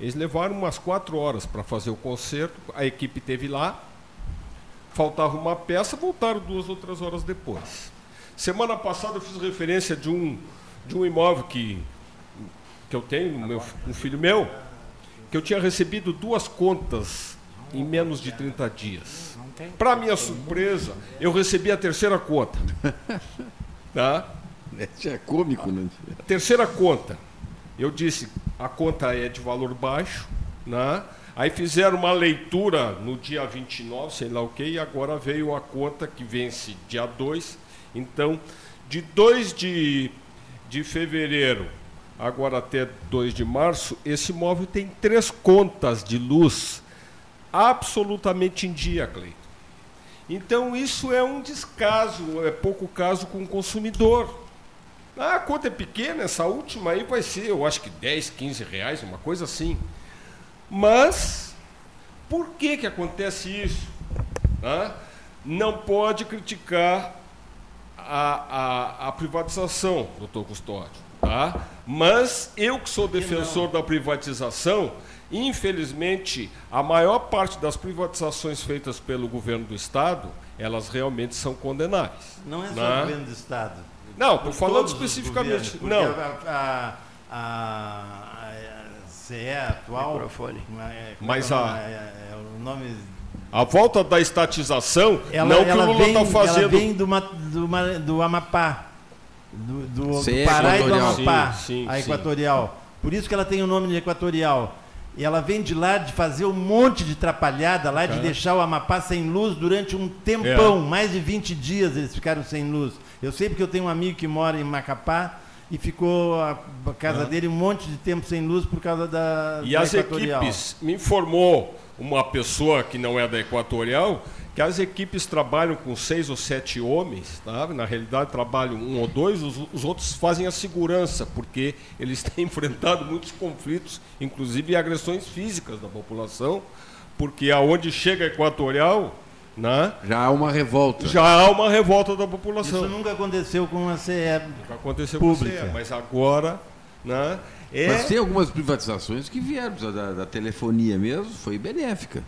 Eles levaram umas quatro horas para fazer o conserto. A equipe teve lá. Faltava uma peça, voltaram duas outras horas depois. Semana passada eu fiz referência de um, de um imóvel que, que eu tenho, meu, um filho meu, que eu tinha recebido duas contas em menos de 30 dias. Para minha surpresa, eu recebi a terceira conta. Tá? É cômico, né? A terceira conta. Eu disse, a conta é de valor baixo, né? Aí fizeram uma leitura no dia 29, sei lá o que, e agora veio a conta que vence dia 2. Então, de 2 de, de fevereiro agora até 2 de março, esse imóvel tem três contas de luz absolutamente em dia, Cleiton. Então isso é um descaso, é pouco caso com o consumidor. Ah, a conta é pequena, essa última aí vai ser, eu acho que 10, 15 reais, uma coisa assim. Mas, por que, que acontece isso? Ah, não pode criticar a, a, a privatização, doutor Custódio. Tá? Mas eu que sou defensor da privatização, Infelizmente, a maior parte das privatizações feitas pelo governo do Estado, elas realmente são condenáveis. Não é só né? o governo do Estado. Não, estou falando especificamente. Não. A, a, a, CE atual. Microfone. É, Mas a. É, é, o nome. A volta da estatização, ela, não que o Lula está fazendo. Ela vem do, do, do Amapá. Do, do, do Pará e do Amapá, sim, sim, a equatorial. Sim. Por isso que ela tem o nome de equatorial. E ela vem de lá de fazer um monte de trapalhada lá, de deixar o Amapá sem luz durante um tempão. É. Mais de 20 dias eles ficaram sem luz. Eu sei porque eu tenho um amigo que mora em Macapá e ficou a casa dele um monte de tempo sem luz por causa da. E da as equatorial. equipes, me informou uma pessoa que não é da Equatorial, que as equipes trabalham com seis ou sete homens, tá? na realidade trabalham um ou dois, os, os, outros fazem a segurança, porque eles têm enfrentado muitos conflitos, inclusive agressões físicas da população, porque aonde chega a Equatorial, né? Já há uma revolta. Já há uma revolta da população. Isso nunca aconteceu com a CE Nunca aconteceu pública. com a CE, mas agora... Né? É... Mas tem algumas privatizações que vieram da, da telefonia mesmo, foi benéfica.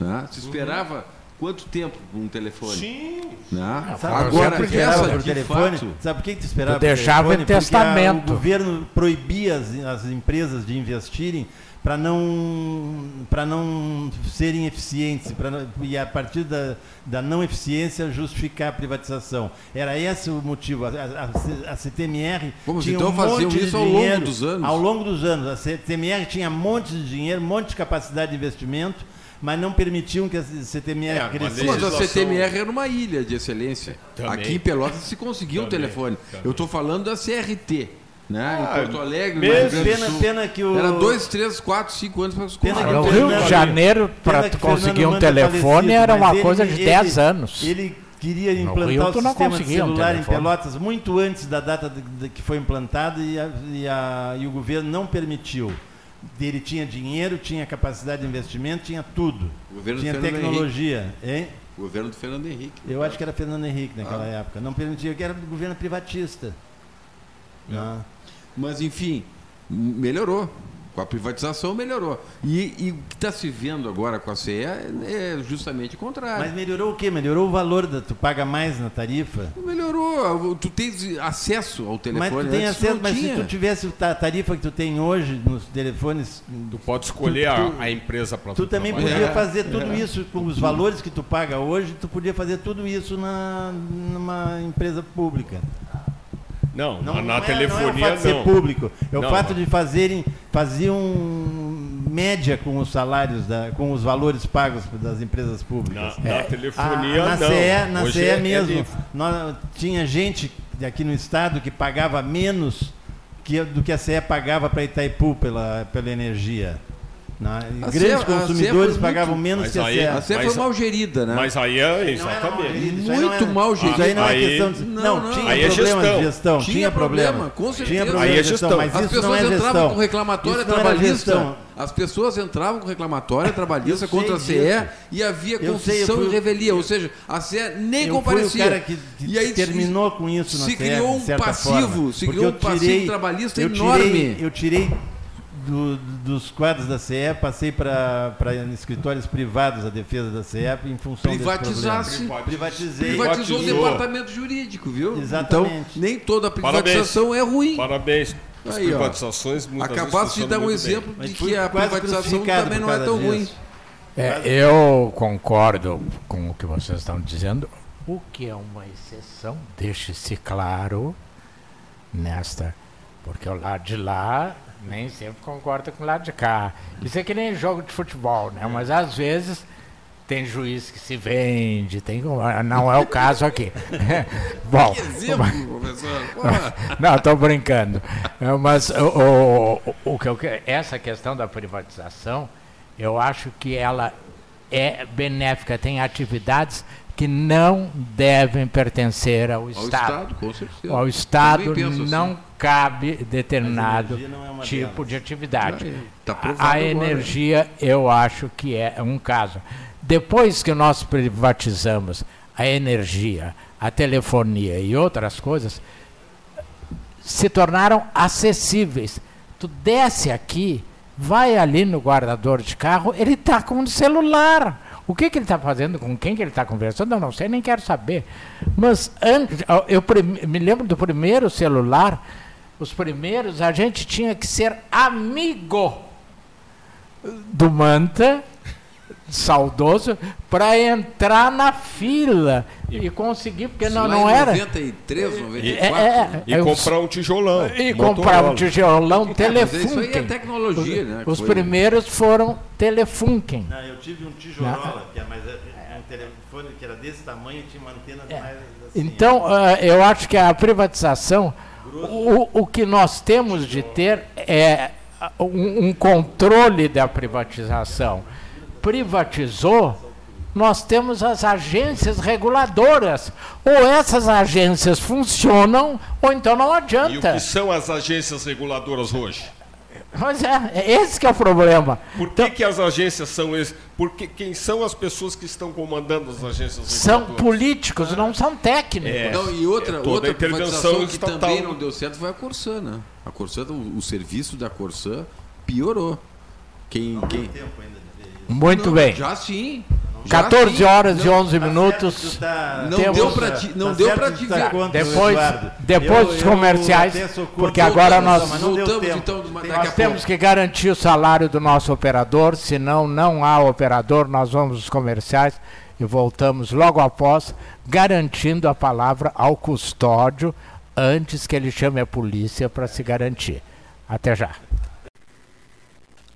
Né? Se esperava... Quanto tempo um telefone? Sim. Né? Sabe Agora, por que essa por telefone? Fato, sabe por que, tu esperava? Tu deixava em testamento. o governo proibia as, as empresas de investirem para não para não serem eficientes pra, e a partir da, da não eficiência justificar a privatização era esse o motivo a, a, a CTMR Vamos, tinha então um monte isso ao dinheiro, longo dos anos ao longo dos anos a CTMR tinha um monte de dinheiro um monte de capacidade de investimento mas não permitiam que a CTMR é, crescesse. Mas a CTMR era uma ilha de excelência. Também. Aqui em Pelotas se conseguia um telefone. Também. Eu estou falando da CRT. Né? Ah, em Porto Alegre, mesmo, pena, pena que o... Era dois, três, quatro, cinco anos para os pena que No Rio de Janeiro, para conseguir um telefone, era uma coisa ele, de 10 anos. Ele queria implantar Rio, o sistema celular um em Pelotas muito antes da data de, de que foi implantado e, a, e, a, e o governo não permitiu ele tinha dinheiro, tinha capacidade de investimento, tinha tudo. Tinha tecnologia. Hein? O governo do Fernando Henrique. Eu acho que era Fernando Henrique naquela Ah. época. Não permitia, que era do governo privatista. Ah. Mas, enfim, melhorou. Com a privatização melhorou. E, e o que está se vendo agora com a CE é justamente o contrário. Mas melhorou o quê? Melhorou o valor da. Tu paga mais na tarifa? Melhorou. Tu tens acesso ao telefone. Mas tu tem antes acesso, mas se tu tivesse a tarifa que tu tem hoje nos telefones. Tu pode escolher Tu- a- tu- a, empresa para Tu também trabalhar. podia É, fazer tudo isso com os valores que tu paga hoje, tu podia fazer tudo isso na, numa empresa pública. Não, Não, na, não é, telefonia não é o fato de ser público, é o Não, fato de fazerem faziam média com os salários da, com os valores pagos das empresas públicas. Na, na telefonia A- na não. CE, na Hoje CE é- é mesmo, livre. nós- tinha gente aqui no estado que pagava menos que, do que a CE pagava para Itaipu pela, pela energia. Na- A grandes CE consumidores pagavam muito- menos que a aí- CE. A CE Mas- foi mal gerida, né? Mas aí é exatamente. não Muito mal gerido. Isso aí não é Aí- questão de. Não, tinha Aí é problema gestão. de gestão. Tinha Tinha, problema, problema. com certeza. Tinha Aí é de gestão, mas As isso não pessoas é entravam com reclamatória Isso trabalhista. As pessoas entravam com reclamatória trabalhista contra a CE disso. e havia confissão e revelia. Ou seja, a CE nem eu comparecia. fui o cara que, que e aí terminou com isso na se criou um passivo, se criou um passivo trabalhista enorme. Eu tirei do- dos quadros da CE, passei para escritórios privados a defesa da CE em função desse Privatizasse. problema. Privatizei. Privatizou o departamento jurídico, viu? Exatamente. Então, nem toda privatização é ruim. Parabéns. As Aí, ó. privatizações muitas vezes Acabaste de dar um bem. exemplo Mas de que a privatização também não é tão ruim. disso. É, eu concordo com o que vocês estão dizendo. O que é uma exceção, deixe-se claro nesta. Porque o lado de lá nem sempre concorda com o lado de cá. Isso é que nem jogo de futebol, né? Mas às vezes tem juiz que se vende, tem, não é o caso aqui. Bom, Que exemplo, professor. Não, estou brincando. É, Mas o, o, o- essa questão da privatização, eu acho que ela é benéfica. Tem atividades que não devem pertencer ao Ao Estado. Estado, com certeza. Ao Estado assim. não cabe determinado é tipo delas. de atividade. Ah, é. Tá A- agora. energia, eu acho que é um caso. Depois que nós privatizamos a energia, a telefonia e outras coisas, se tornaram acessíveis. Tu desce aqui, vai ali no guardador de carro, ele está com um celular. O que, que ele está fazendo, com quem que ele está conversando, eu não sei, nem quero saber. Mas antes, eu me lembro do primeiro celular, os primeiros, a gente tinha que ser amigo do Manta, saudoso, para entrar na fila e conseguir, porque não, não em era. 93, 94. É, é, E eu- comprar um tijolão. e Motorola. comprar um tijolão mas isso aí é Telefunken. tecnologia, né? Os Foi- primeiros foram Telefunken. Não, eu tive um tijolola, que é mais é um telefone que era desse tamanho, tinha uma antena mais assim. Então, ah, eu acho que a privatização, o, o que nós temos de ter é ah, um, um controle da privatização. Privatizou, nós temos as agências reguladoras. Ou essas agências funcionam, ou então não E o adianta. que são as agências reguladoras hoje? Mas é, é esse que é o problema. Por que, que as agências são esses? Porque quem são as pessoas que estão comandando as agências São reguladoras? políticos, não são técnicos. É. Não, e outra, É toda outra privatização que estatal. também não deu certo foi a Corsã, né? A Corsã, o, o serviço da Corsã piorou. Quem, quem... Muito Não, bem. Já sim. Já 14 sim. horas e Não, 11 minutos. Não Temos- deu pra ti, não Tá deu certo pra que te tá ver. Depois- Eduardo. depois Eu- dos comerciais, porque agora nós- não deu Voltamos então Nós temos que garantir o salário do nosso operador, senão não há operador, nós vamos aos comerciais e voltamos logo após, garantindo a palavra ao custódio antes que ele chame a polícia para se garantir. Até já.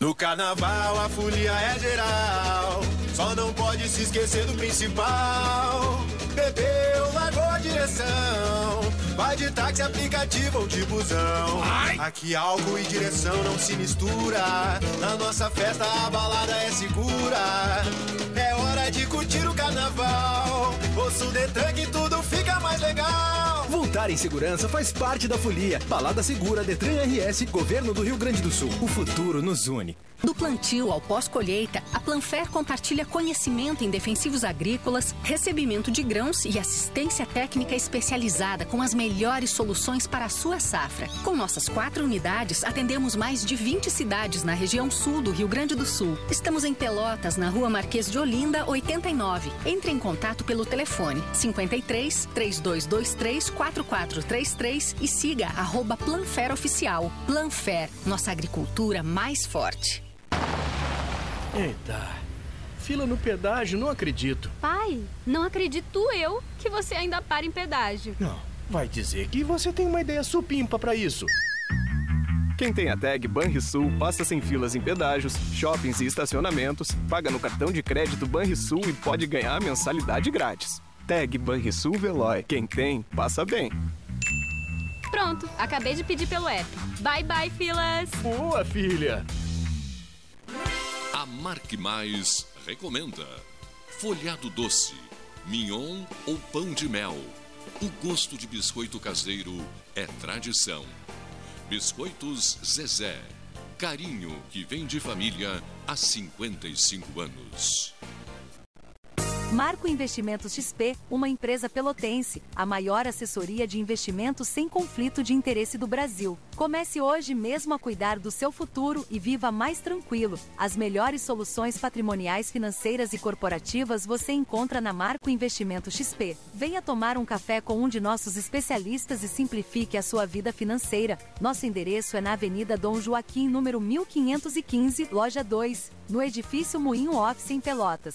No carnaval a folia é geral, só não pode se esquecer do principal. Bebeu, largou a direção, vai de táxi, aplicativo ou de busão. Aqui álcool e direção não se mistura, na nossa festa a balada é segura. É hora de curtir o carnaval, ouça o Detran que tudo fica mais legal. Voltar em segurança faz parte da folia. Balada Segura, Detran RS, Governo do Rio Grande do Sul. O futuro nos une. Do plantio ao pós-colheita, a Planfer compartilha conhecimento em defensivos agrícolas, recebimento de grãos e assistência técnica especializada com as melhores soluções para a sua safra. Com nossas quatro unidades, atendemos mais de 20 cidades na região sul do Rio Grande do Sul. Estamos em Pelotas, na rua Marquês de Olinda, 89. Entre em contato pelo telefone 53 3223 4433 e siga arroba Planfer Oficial. Planfer, nossa agricultura mais forte. Eita. Fila no pedágio, não acredito. Pai, não acredito eu que você ainda para em pedágio. Não, vai dizer que você tem uma ideia supimpa para isso. Quem tem a tag Banrisul passa sem filas em pedágios, shoppings e estacionamentos, paga no cartão de crédito Banrisul e pode ganhar a mensalidade grátis. Tag Banrisul Veloy. Quem tem, passa bem. Pronto, acabei de pedir pelo app. Bye bye, filas. Boa, filha. A Marque Mais recomenda folhado doce, mignon ou pão de mel. O gosto de biscoito caseiro é tradição. Biscoitos Zezé. Carinho que vem de família há 55 anos. Marco Investimentos XP, uma empresa pelotense, a maior assessoria de investimentos sem conflito de interesse do Brasil. Comece hoje mesmo a cuidar do seu futuro e viva mais tranquilo. As melhores soluções patrimoniais, financeiras e corporativas você encontra na Marco Investimento XP. Venha tomar um café com um de nossos especialistas e simplifique a sua vida financeira. Nosso endereço é na Avenida Dom Joaquim, número 1515, loja 2, no edifício Moinho Office em Pelotas.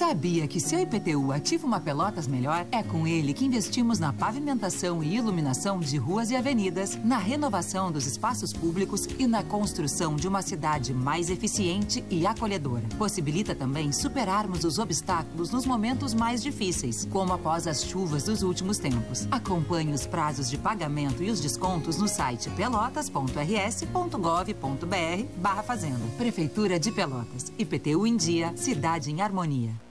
Sabia que seu IPTU ativa uma Pelotas melhor? É com ele que investimos na pavimentação e iluminação de ruas e avenidas, na renovação dos espaços públicos e na construção de uma cidade mais eficiente e acolhedora. Possibilita também superarmos os obstáculos nos momentos mais difíceis, como após as chuvas dos últimos tempos. Acompanhe os prazos de pagamento e os descontos no site pelotas.rs.gov.br barra Fazenda. Prefeitura de Pelotas. IPTU em dia, cidade em harmonia.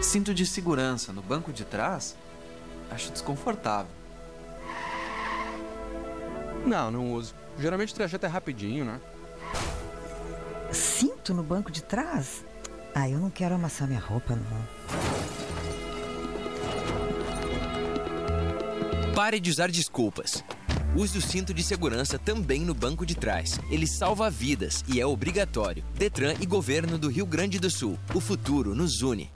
Cinto de segurança no banco de trás? Acho desconfortável. Não, não uso. Geralmente o trajeto é rapidinho, né? Cinto no banco de trás? Ah, eu não quero amassar minha roupa, não. Pare de usar desculpas. Use o cinto de segurança também no banco de trás. Ele salva vidas e é obrigatório. Detran e Governo do Rio Grande do Sul. O futuro nos une.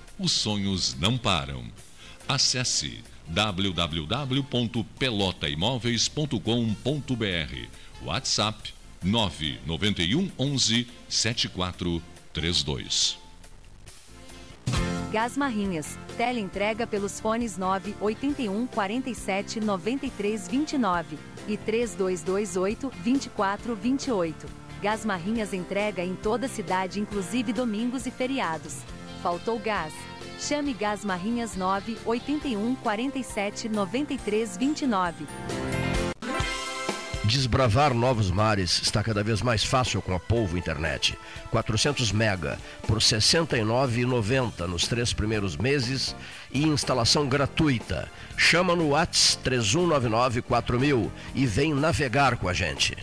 os sonhos não param. Acesse www.pelotaimoveis.com.br WhatsApp 991 11 7432. Gás Marrinhas. Teleentrega pelos fones 9 81 47 93 29 e 3228 24 28. Gás Marrinhas entrega em toda a cidade, inclusive domingos e feriados. Faltou gás? Chame Gás Marrinhas 9 81 47 93 29. Desbravar novos mares está cada vez mais fácil com a Polvo Internet. 400 mega por R$ 69,90 nos três primeiros meses e instalação gratuita. Chama no Whats 3199 4000 e vem navegar com a gente.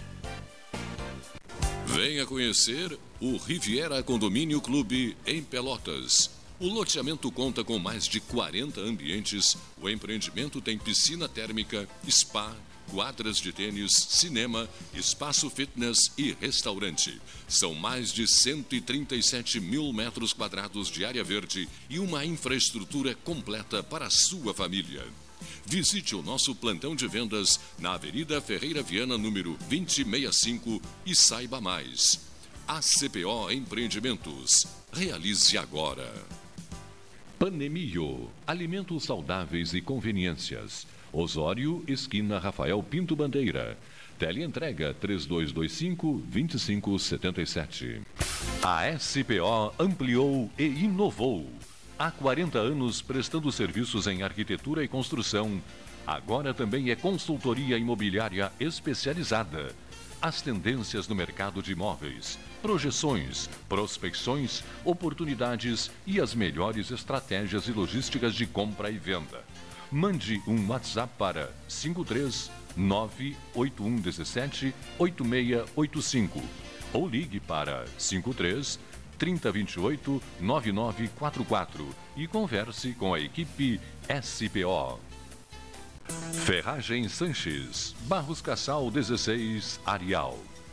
Venha conhecer o Riviera Condomínio Clube em Pelotas. O loteamento conta com mais de 40 ambientes. O empreendimento tem piscina térmica, spa, quadras de tênis, cinema, espaço fitness e restaurante. São mais de 137 mil metros quadrados de área verde e uma infraestrutura completa para a sua família. Visite o nosso plantão de vendas na Avenida Ferreira Viana, número 2065 e saiba mais. ACPO Empreendimentos. Realize agora. Panemio. Alimentos saudáveis e conveniências. Osório, esquina Rafael Pinto Bandeira. Teleentrega 3225-2577. A SPO ampliou e inovou. Há 40 anos prestando serviços em arquitetura e construção. Agora também é consultoria imobiliária especializada. As tendências no mercado de imóveis, projeções, prospecções, oportunidades e as melhores estratégias e logísticas de compra e venda mande um WhatsApp para 53 98117 8685 ou ligue para 53 3028 9944 e converse com a equipe SPO. Ferragem Sanches, Barros Cassal 16, Arial.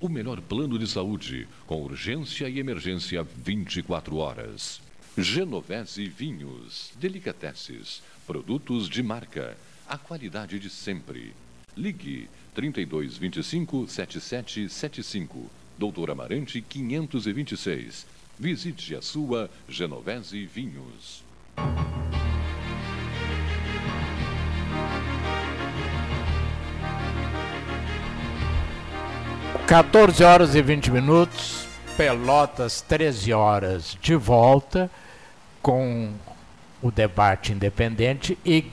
O melhor plano de saúde, com urgência e emergência 24 horas. Genovese Vinhos, Delicateces, produtos de marca, a qualidade de sempre. Ligue 3225 7775, Doutor Amarante 526. Visite a sua Genovese Vinhos. 14 horas e 20 minutos, Pelotas 13 horas de volta com o debate independente e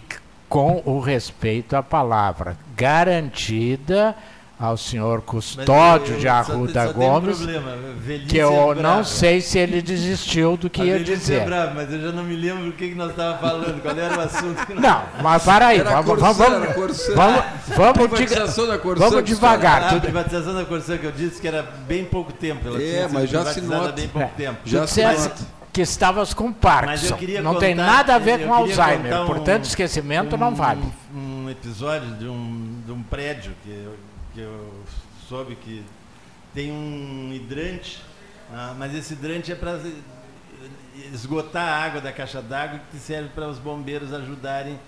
com o respeito à palavra garantida ao senhor Custódio eu- de só- Arruda só tem um Gomes, problema, velhice que eu é não sei se ele desistiu do que A ia velhice dizer. É brava, mas eu já não me lembro o que, que nós estávamos falando, qual era o assunto. que nós- Não, mas para aí, vamos, Corsã, vamos, Corsã. vamos, vamos, Privatização da de- Corsã, vamos devagar. Ah, a privatização da Corsã que eu disse que era bem pouco tempo. Ela É, mas já se nota. há bem pouco É, tempo. já se disseste nota. que estavas com Parkinson. Mas eu queria Não tem contar- nada a ver com Alzheimer, um- portanto, esquecimento não vale. Um episódio de um, de um prédio que eu, que eu soube que tem um hidrante, ah, mas esse hidrante é para esgotar a água da caixa d'água que serve para os bombeiros ajudarem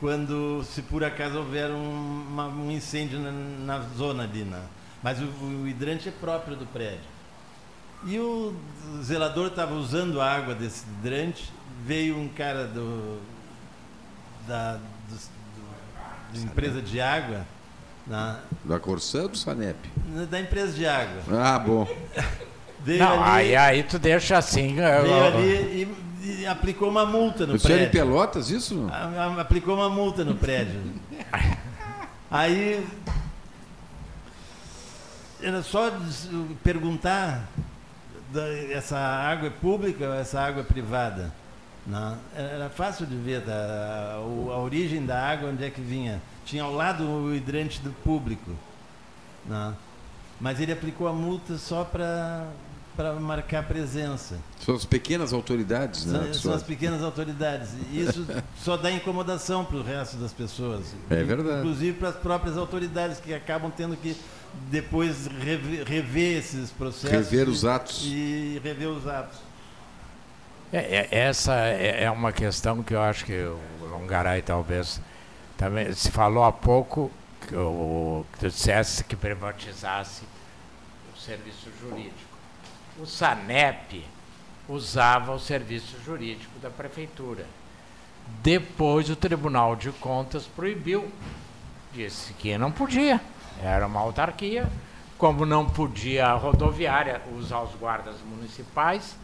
quando, se por acaso houver um, uma- um incêndio na, na zona ali. né? Mas o, o hidrante é próprio do prédio. E o zelador estava usando a água desse hidrante, veio um cara do, da do- do- da empresa de água, na, Da Corsã ou do Sanep? da empresa de água. Ah, bom. Veio Não, ali, aí, aí tu deixa assim. eu- veio ali e, e aplicou uma multa no prédio. Pelotas, isso? A- a- Aplicou uma multa no prédio. Aí era só perguntar essa água é pública ou essa água é privada. Não, era fácil de ver da- o- a origem da água, onde é que vinha. Tinha ao lado o hidrante do público. Não. Mas ele aplicou a multa só para para marcar presença. São as pequenas autoridades, né? São, são as pequenas autoridades. E isso só dá incomodação para o resto das pessoas. É verdade. Inclusive para as próprias autoridades que acabam tendo que depois rever, rever esses processos. Rever e- os atos. E rever os atos. É, é- essa é, é uma questão que eu acho que o Longaray talvez também se falou há pouco que o que tu dissesse que privatizasse o serviço jurídico. O Sanep usava o serviço jurídico da prefeitura. Depois o Tribunal de Contas proibiu, disse que não podia, era uma autarquia, como não podia a rodoviária usar os guardas municipais,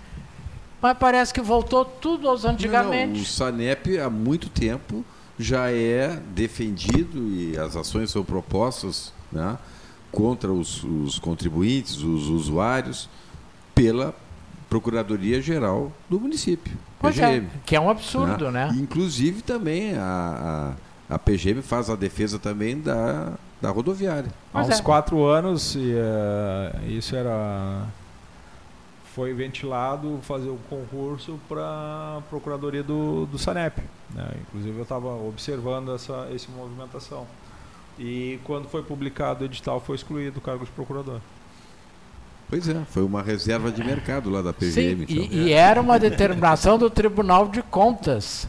mas parece que voltou tudo aos Não, antigamente. o Sanep há muito tempo já é defendido e as ações são propostas né, contra os, os contribuintes, os usuários, pela Procuradoria Geral do município. Pois é, PGM, que é um absurdo, né? Inclusive também a, a, a PGM faz a defesa também da, da rodoviária. Há é. uns quatro anos, e, eh, isso era. Foi ventilado fazer o concurso para a Procuradoria do, do Sanep. né? Inclusive, eu estava observando essa, essa movimentação. E quando foi publicado o edital, foi excluído o cargo de procurador. Pois é, foi uma reserva de mercado lá da PGM. Sim, então. e, e era uma determinação do Tribunal de Contas.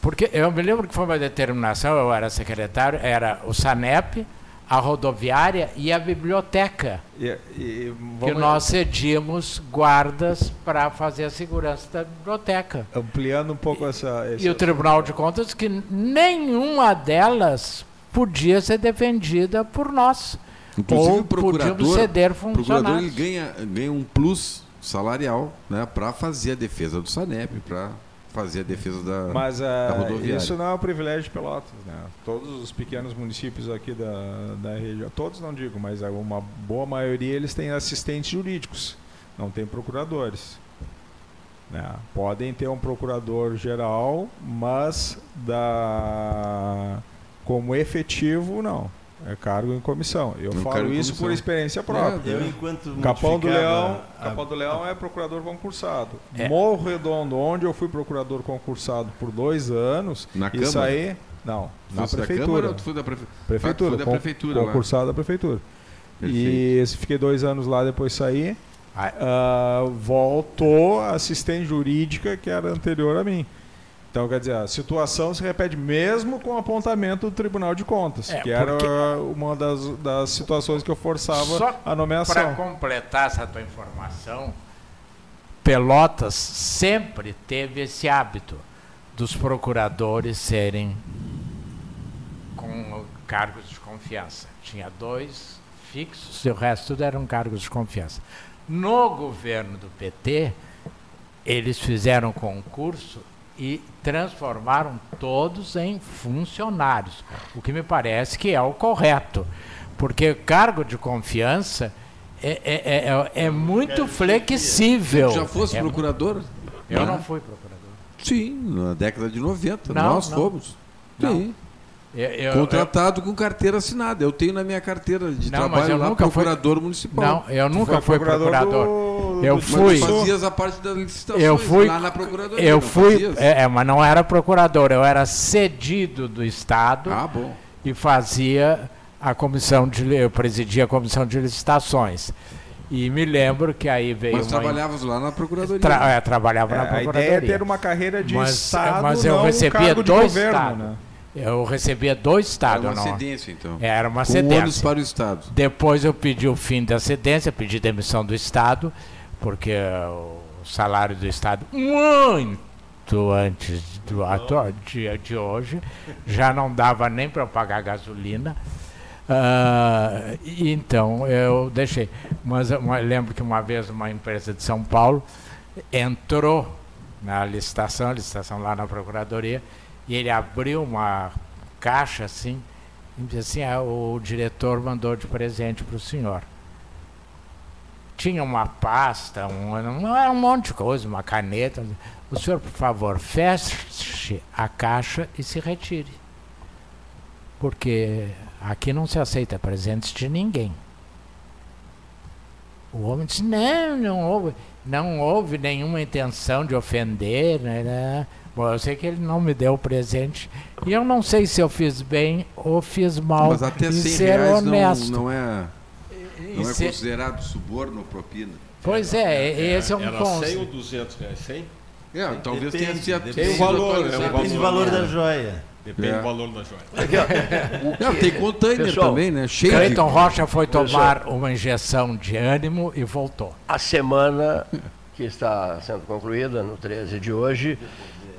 Porque eu me lembro que foi uma determinação, eu era secretário, era o SANEP, a rodoviária e a biblioteca. E, e Que nós cedíamos guardas para fazer a segurança da biblioteca. Ampliando um pouco essa. esse E o Tribunal de Contas que nenhuma delas podia ser defendida por nós. Inclusive Ou o procurador, podíamos ceder o procurador ele funcionários. ganha, ganha um plus salarial né, para fazer a defesa do Sanep, para fazer a defesa da, Mas da é, rodoviária. isso não é um privilégio de Pelotas, né? Todos os pequenos municípios aqui da, da região, todos não digo, mas é uma boa maioria eles têm assistentes jurídicos, não tem procuradores. né? Podem ter um procurador geral, mas da como efetivo não. É cargo em comissão. Eu Um falo isso por experiência própria. É, eu, enquanto Capão do Leão, a- Capão do Leão é procurador concursado. É. Morro Redondo, onde eu fui procurador concursado por dois anos, Na isso Câmara? aí, não, Tu na da prefeitura. Câmara ou tu foi da prefe- Prefeitura, tu foi da prefeitura lá. concursado da prefeitura. Perfeito. E fiquei dois anos lá, depois saí. Ah, voltou a assistente jurídica que era anterior a mim. Então, quer dizer, a situação se repete mesmo com o apontamento do Tribunal de Contas, É, que era porque- uma das, das situações que eu forçava Só a Para nomeação. completar essa tua informação, Pelotas sempre teve esse hábito dos procuradores serem com cargos de confiança. Tinha dois fixos e o resto tudo eram cargos de confiança. No governo do PT, eles fizeram concurso e transformaram todos em funcionários, o que me parece que é o correto, porque cargo de confiança é, é, é, é- é muito flexível. Já fosse É- procurador? Eu não fui procurador. Sim, na década de 90, Não, nós não. fomos. Não. Sim. Eu- eu- Contratado com carteira assinada. Eu tenho na minha carteira de Não, mas trabalho eu lá nunca fui- procurador municipal. Não, eu nunca fui procurador. do- eu Mas tu fui. fazias a parte das licitações eu fui, lá na procuradoria. Eu fui, é, é, mas não era procurador, eu era cedido do Estado Ah, bom. e fazia a comissão de, eu presidia a comissão de licitações. E me lembro que aí veio Mas uma- trabalhavas lá na procuradoria. Tra- é, trabalhava na É, a procuradoria. ideia é ter uma carreira de mas, Estado, mas eu não um recebia cargo de do governo, Estado. né? Eu recebia do Estado. Era uma não. cedência, então. Era uma Com cedência. ônus para o Estado. Depois eu pedi o fim da cedência, pedi demissão do Estado, porque o salário do Estado, muito antes do atual dia de hoje, já não dava nem para pagar gasolina. E então eu deixei. Mas eu lembro que uma vez uma empresa de São Paulo entrou na licitação, a licitação lá na Procuradoria, e ele abriu uma caixa assim e disse assim, ah, o diretor mandou de presente para o senhor. Tinha uma pasta, um, um, um monte de coisa, uma caneta. O senhor, por favor, feche a caixa e se retire. Porque aqui não se aceita presentes de ninguém. O homem disse, não, não houve, não houve nenhuma intenção de ofender, né, né? Bom, eu sei que ele não me deu o presente. E eu não sei se eu fiz bem ou fiz mal. Mas até em 100 ser reais não, honesto. não é, E não é ser- considerado suborno ou propina. Pois é, esse é um Era ponto. 100 ou 200 reais? 100? É, talvez tenha Depende, sido- depende Tem o valor, né? Depende O valor, do valor da joia. Depende É. do valor da joia. Não, tem container Pessoal, também, né? Cheio Cleiton de... Rocha foi Pessoal. tomar uma injeção de ânimo e voltou. A semana que está sendo concluída no 13 de hoje,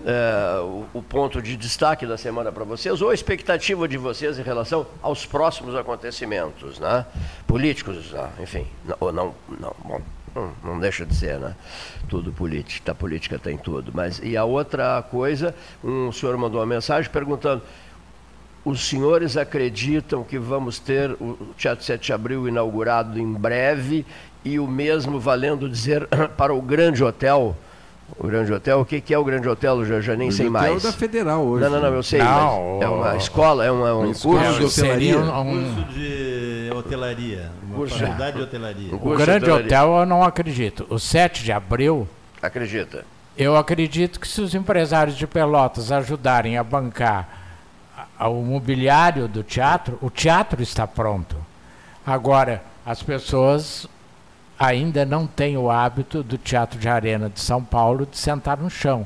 é, o, o ponto de destaque da semana para vocês, ou a expectativa de vocês em relação aos próximos acontecimentos, né? Políticos, ah, enfim, não, ou não, não, bom, não, não deixa de ser, né? Tudo política, a política tem tudo. Mas, e a outra coisa, um senhor mandou uma mensagem perguntando os senhores acreditam que vamos ter o Teatro 7 de Abril inaugurado em breve e o mesmo valendo dizer para o Grande Hotel? O Grande Hotel, o que, que é o Grande Hotel? Eu já, já nem O sei Grande Hotel mais. é da Federal hoje, Não, não, não, eu sei. Não, é uma o- escola, é uma, um curso. de hotelaria. Um- Curso de hotelaria. Uma Curso- faculdade de hotelaria. O de Grande hotelaria. Hotel eu não acredito. O 7 de abril, Acredita? eu acredito que se os empresários de Pelotas ajudarem a bancar o mobiliário do teatro, o teatro está pronto. Agora, as pessoas ainda não têm o hábito do Teatro de Arena de São Paulo de sentar no chão.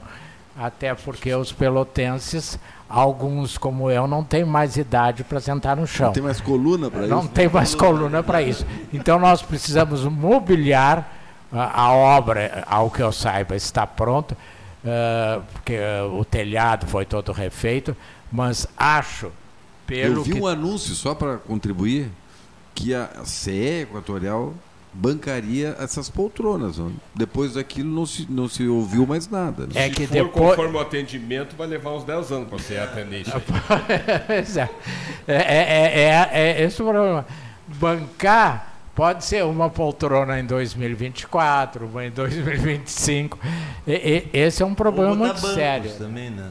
Até porque os pelotenses, alguns como eu, não têm mais idade para sentar no chão. Não tem mais coluna para isso. Não tem mais coluna para isso. Então nós precisamos mobiliar a, a obra, ao que eu saiba, está pronta, eh, porque eh, o telhado foi todo refeito, mas acho, pelo Eu vi que um anúncio, só para contribuir, que a CE Equatorial bancaria essas poltronas. Depois daquilo não se, não se ouviu mais nada. né? É Se que for depois- conforme o atendimento, vai levar uns 10 anos para você atender isso. Pois é. É, é, é, é esse o problema. Bancar pode ser uma poltrona em 2024, uma em 2025. E- e- esse é um problema muito bancos sério. também, né?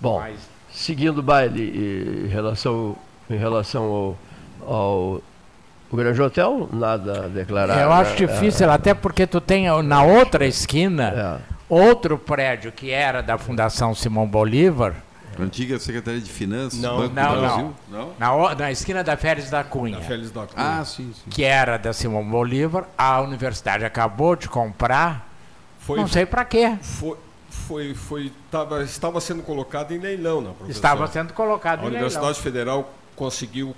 Bom, seguindo o baile em relação, em relação ao, ao o Grande Hotel, nada a declarar. Eu acho né? difícil, até porque tu tem na outra esquina É. outro prédio que era da Fundação Simão Bolívar. Antiga Secretaria de Finanças, Não. Banco Não, do Brasil. não. Na, o- na esquina da Félix da Cunha. Da Félix da Cunha. Ah, sim, sim. Que era da Simão Bolívar. A universidade acabou de comprar. Foi- não sei para quê. Foi, foi, foi, tava, estava sendo colocado em leilão, né, professor? Estava sendo colocado A em Universidade leilão. Federal conseguiu.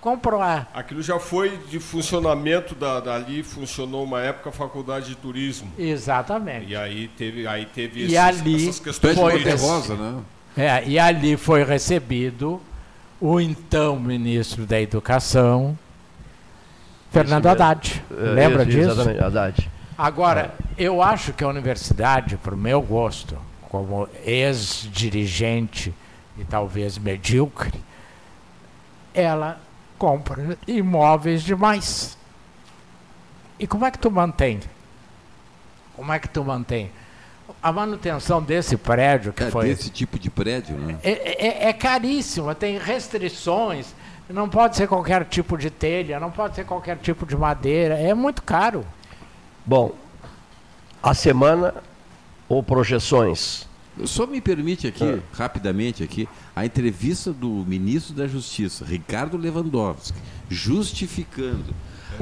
Comprou. Aquilo já foi de funcionamento da, dali, funcionou uma época a faculdade de turismo. Exatamente. E aí teve, aí teve E esses- ali essas questões foi. Rosa, né? É, e ali foi recebido o então ministro da Educação, Fernando. Haddad. É, Lembra isso, disso? Exatamente, Haddad. Agora, eu acho que a universidade, para o meu gosto, como ex-dirigente e talvez medíocre, ela compra imóveis demais. E como é que tu mantém? Como é que tu mantém? A manutenção desse prédio que É, foi desse tipo de prédio, né? é, é, é caríssima, tem restrições. Não pode ser qualquer tipo de telha, não pode ser qualquer tipo de madeira. É muito caro. Bom, a semana ou projeções? Só me permite aqui, Ah. rapidamente aqui, a entrevista do ministro da Justiça, Ricardo Lewandowski, justificando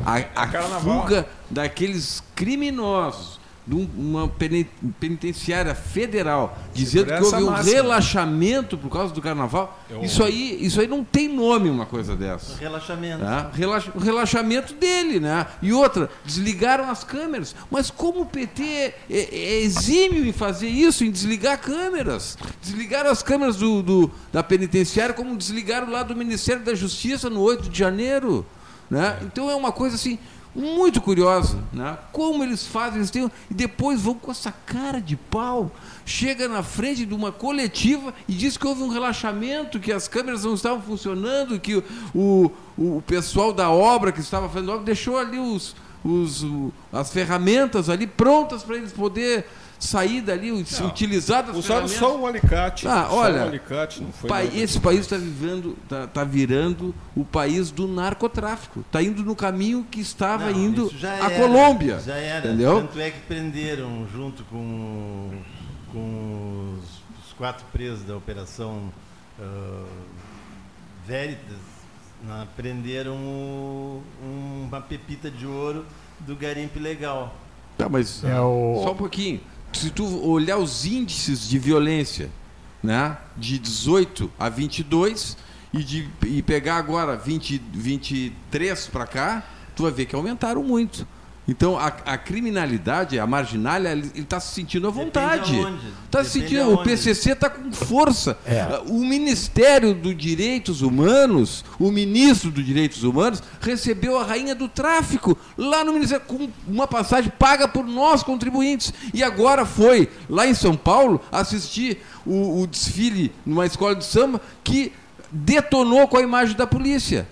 a, a Carnaval. fuga daqueles criminosos de um- uma peni- penitenciária federal, dizendo que houve um máxima. relaxamento por causa do carnaval. Eu- Isso aí, isso aí não tem nome uma coisa dessa. Relaxamento. Tá? Relaxa- o relaxamento dele, né? E outra, desligaram as câmeras. Mas como o PT é, é exímio em fazer isso, em desligar câmeras? Desligaram as câmeras do, do- da penitenciária, como desligaram lá do Ministério da Justiça no 8 de janeiro. Né? Então é uma coisa assim. Muito curiosa, né? Como eles fazem, eles têm, e depois vão com essa cara de pau, chega na frente de uma coletiva e diz que houve um relaxamento, que as câmeras não estavam funcionando, que o, o, o pessoal da obra que estava fazendo obra deixou ali os, os, as ferramentas ali prontas para eles poder sair dali, Não, utilizar das usaram só um alicate, Ah, só olha, um alicate, não foi pai- esse país está vivendo, tá, tá virando o país do narcotráfico. Está indo no caminho que estava Não, indo a era, Colômbia. Já era. Entendeu? Tanto é que prenderam junto com, com os, os quatro presos da Operação ah, Veritas, na- prenderam o- uma pepita de ouro do garimpo ilegal. Tá, mas É o- só um pouquinho. Se tu olhar os índices de violência, né, de 18 a 22 e de e pegar agora 20, 23 para cá, tu vai ver que aumentaram muito. Então a, a criminalidade, a marginalha, ele está se sentindo à vontade. Está se sentindo, o. PCC está com força. É. O Ministério dos Direitos Humanos, o ministro dos Direitos Humanos, recebeu a rainha do tráfico lá no Ministério, com uma passagem paga por nós, contribuintes. E agora foi lá em São Paulo assistir o, o desfile numa escola de samba que detonou com a imagem da polícia.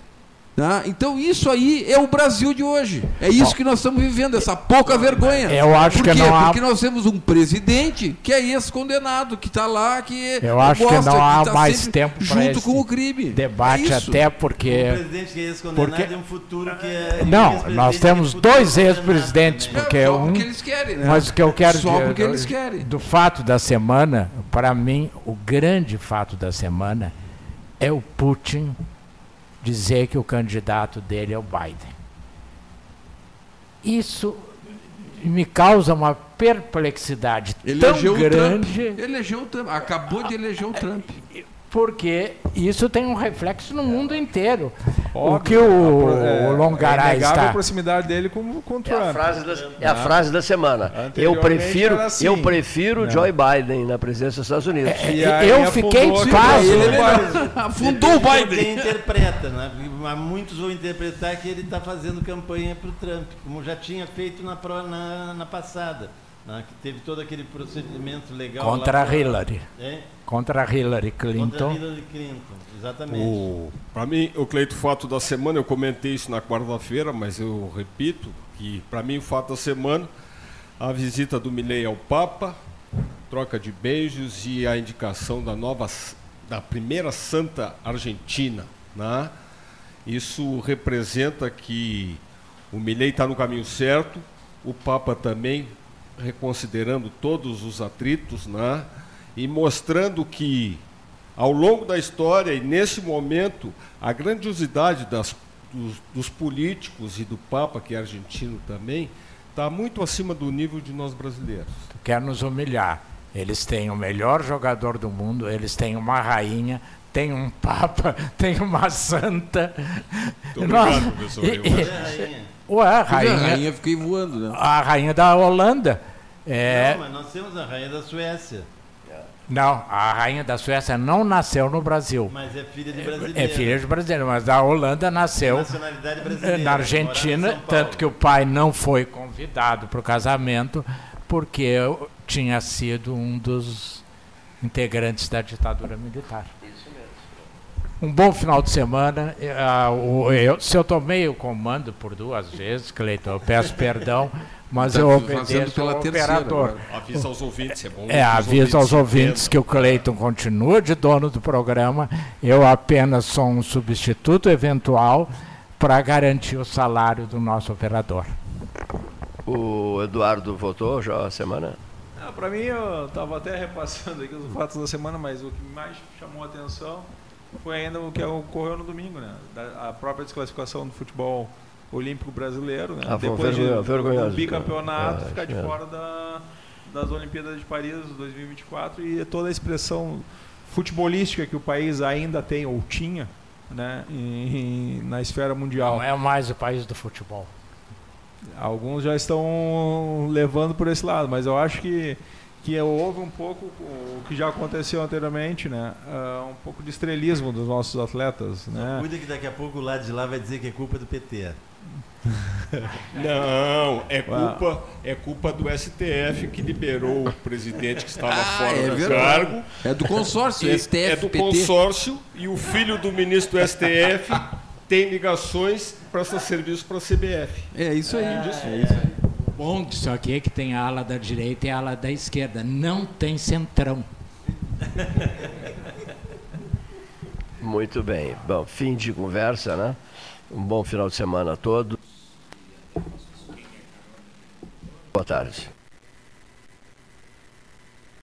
Tá? Então isso aí é o Brasil de hoje. É isso Bom. que nós estamos vivendo, essa pouca vergonha. Eu acho Por que quê? não há- Porque nós temos um presidente que é ex-condenado, que está lá, que Eu acho que gosta, não há tá mais tempo para junto com o crime. debate, É até porque. Um presidente que é ex-condenado porque- e um futuro que é. Não, nós que é temos dois ex-presidentes, porque só um. porque eles querem, né? Mas o que eu quero Só dizer, porque eles querem. do fato da semana, para mim, o grande fato da semana é o Putin dizer que o candidato dele é o Biden. Isso me causa uma perplexidade Elegeu tão o Trump. grande. Elegeu o Trump. Acabou de eleger o Trump. Porque isso tem um reflexo no mundo inteiro. o Óbvio, que o, a pro- é, o Longaray é está. a proximidade dele com, com o É Trump. a frase da, é a Né? frase da semana. Eu prefiro, assim, eu prefiro né? Joe Biden na presença dos Estados Unidos. E aí eu fiquei pasmo. Ele Afundou o Biden. Quem interpreta, né? Mas muitos vão interpretar que ele está fazendo campanha para o Trump, como já tinha feito na, na, na passada, né? que teve todo aquele procedimento legal. Contra lá Hillary. É? Contra a Hillary Contra a Clinton. Hillary Clinton, exatamente. O, para mim, o Cleito, fato da semana, eu comentei isso na quarta-feira, mas eu repito que, para mim, o fato da semana, a visita do Milley ao Papa, troca de beijos e a indicação da nova, da primeira santa argentina. Né? Isso representa que o Milley está no caminho certo, o Papa também reconsiderando todos os atritos, né? e mostrando que ao longo da história e nesse momento, a grandiosidade das, dos, dos políticos e do Papa, que é argentino também, está muito acima do nível de nós brasileiros. Quer nos humilhar. Eles têm o melhor jogador do mundo, eles têm uma rainha, tem um papa, tem uma santa. Muito obrigado, professor e- e- Cadê a rainha? Ué, a rainha fiquei voando, né? a rainha da Holanda. É, Não, mas nós temos a rainha da Suécia, não, a rainha da Suécia não nasceu no Brasil. mas é filha de brasileiro. É filha de brasileiro, mas a Holanda nasceu Nacionalidade brasileira. na Argentina, tanto que o pai não foi convidado para o casamento, porque tinha sido um dos integrantes da ditadura militar. Um bom final de semana. Eh, ah, eu- se eu tomei o comando por duas vezes, Cleiton, eu peço perdão, mas Tá eu obedeço pela ao terceira operador. agora. Avisa aos ouvintes, é bom. É, aviso aos ouvintes que o Cleiton continua de dono do programa. Eu apenas sou um substituto eventual para garantir o salário do nosso operador. O Eduardo votou já a semana? Ah, Para mim, eu estava até repassando aqui os fatos da semana, mas o que mais chamou a atenção foi ainda o que ocorreu no domingo, né? Da- a própria desclassificação do futebol olímpico brasileiro, né? Ah, Depois de, vergonhoso. do bicampeonato, É, ficar de é. fora da, das Olimpíadas de Paris 2024 e toda a expressão futebolística que o país ainda tem ou tinha, né? em- em- na esfera mundial. Não é mais o país do futebol. Alguns já estão levando por esse lado, mas eu acho que, que houve um pouco o que já aconteceu anteriormente, né? Ah, um pouco de estrelismo dos nossos atletas, né? Cuida que daqui a pouco o lado de lá vai dizer que é culpa do PT. Não, é culpa, é culpa do STF que liberou o presidente que estava Ah, fora é do verdade. cargo. É do consórcio, E STF, É do PT. consórcio e o filho do ministro do STF tem ligações, presta serviço para a CBF. É isso aí. Disso, É isso aí. bom disso aqui é que tem a ala da direita e a ala da esquerda. Não tem centrão. Muito bem. Bom, fim de conversa, né? Um bom final de semana a todos. Boa tarde.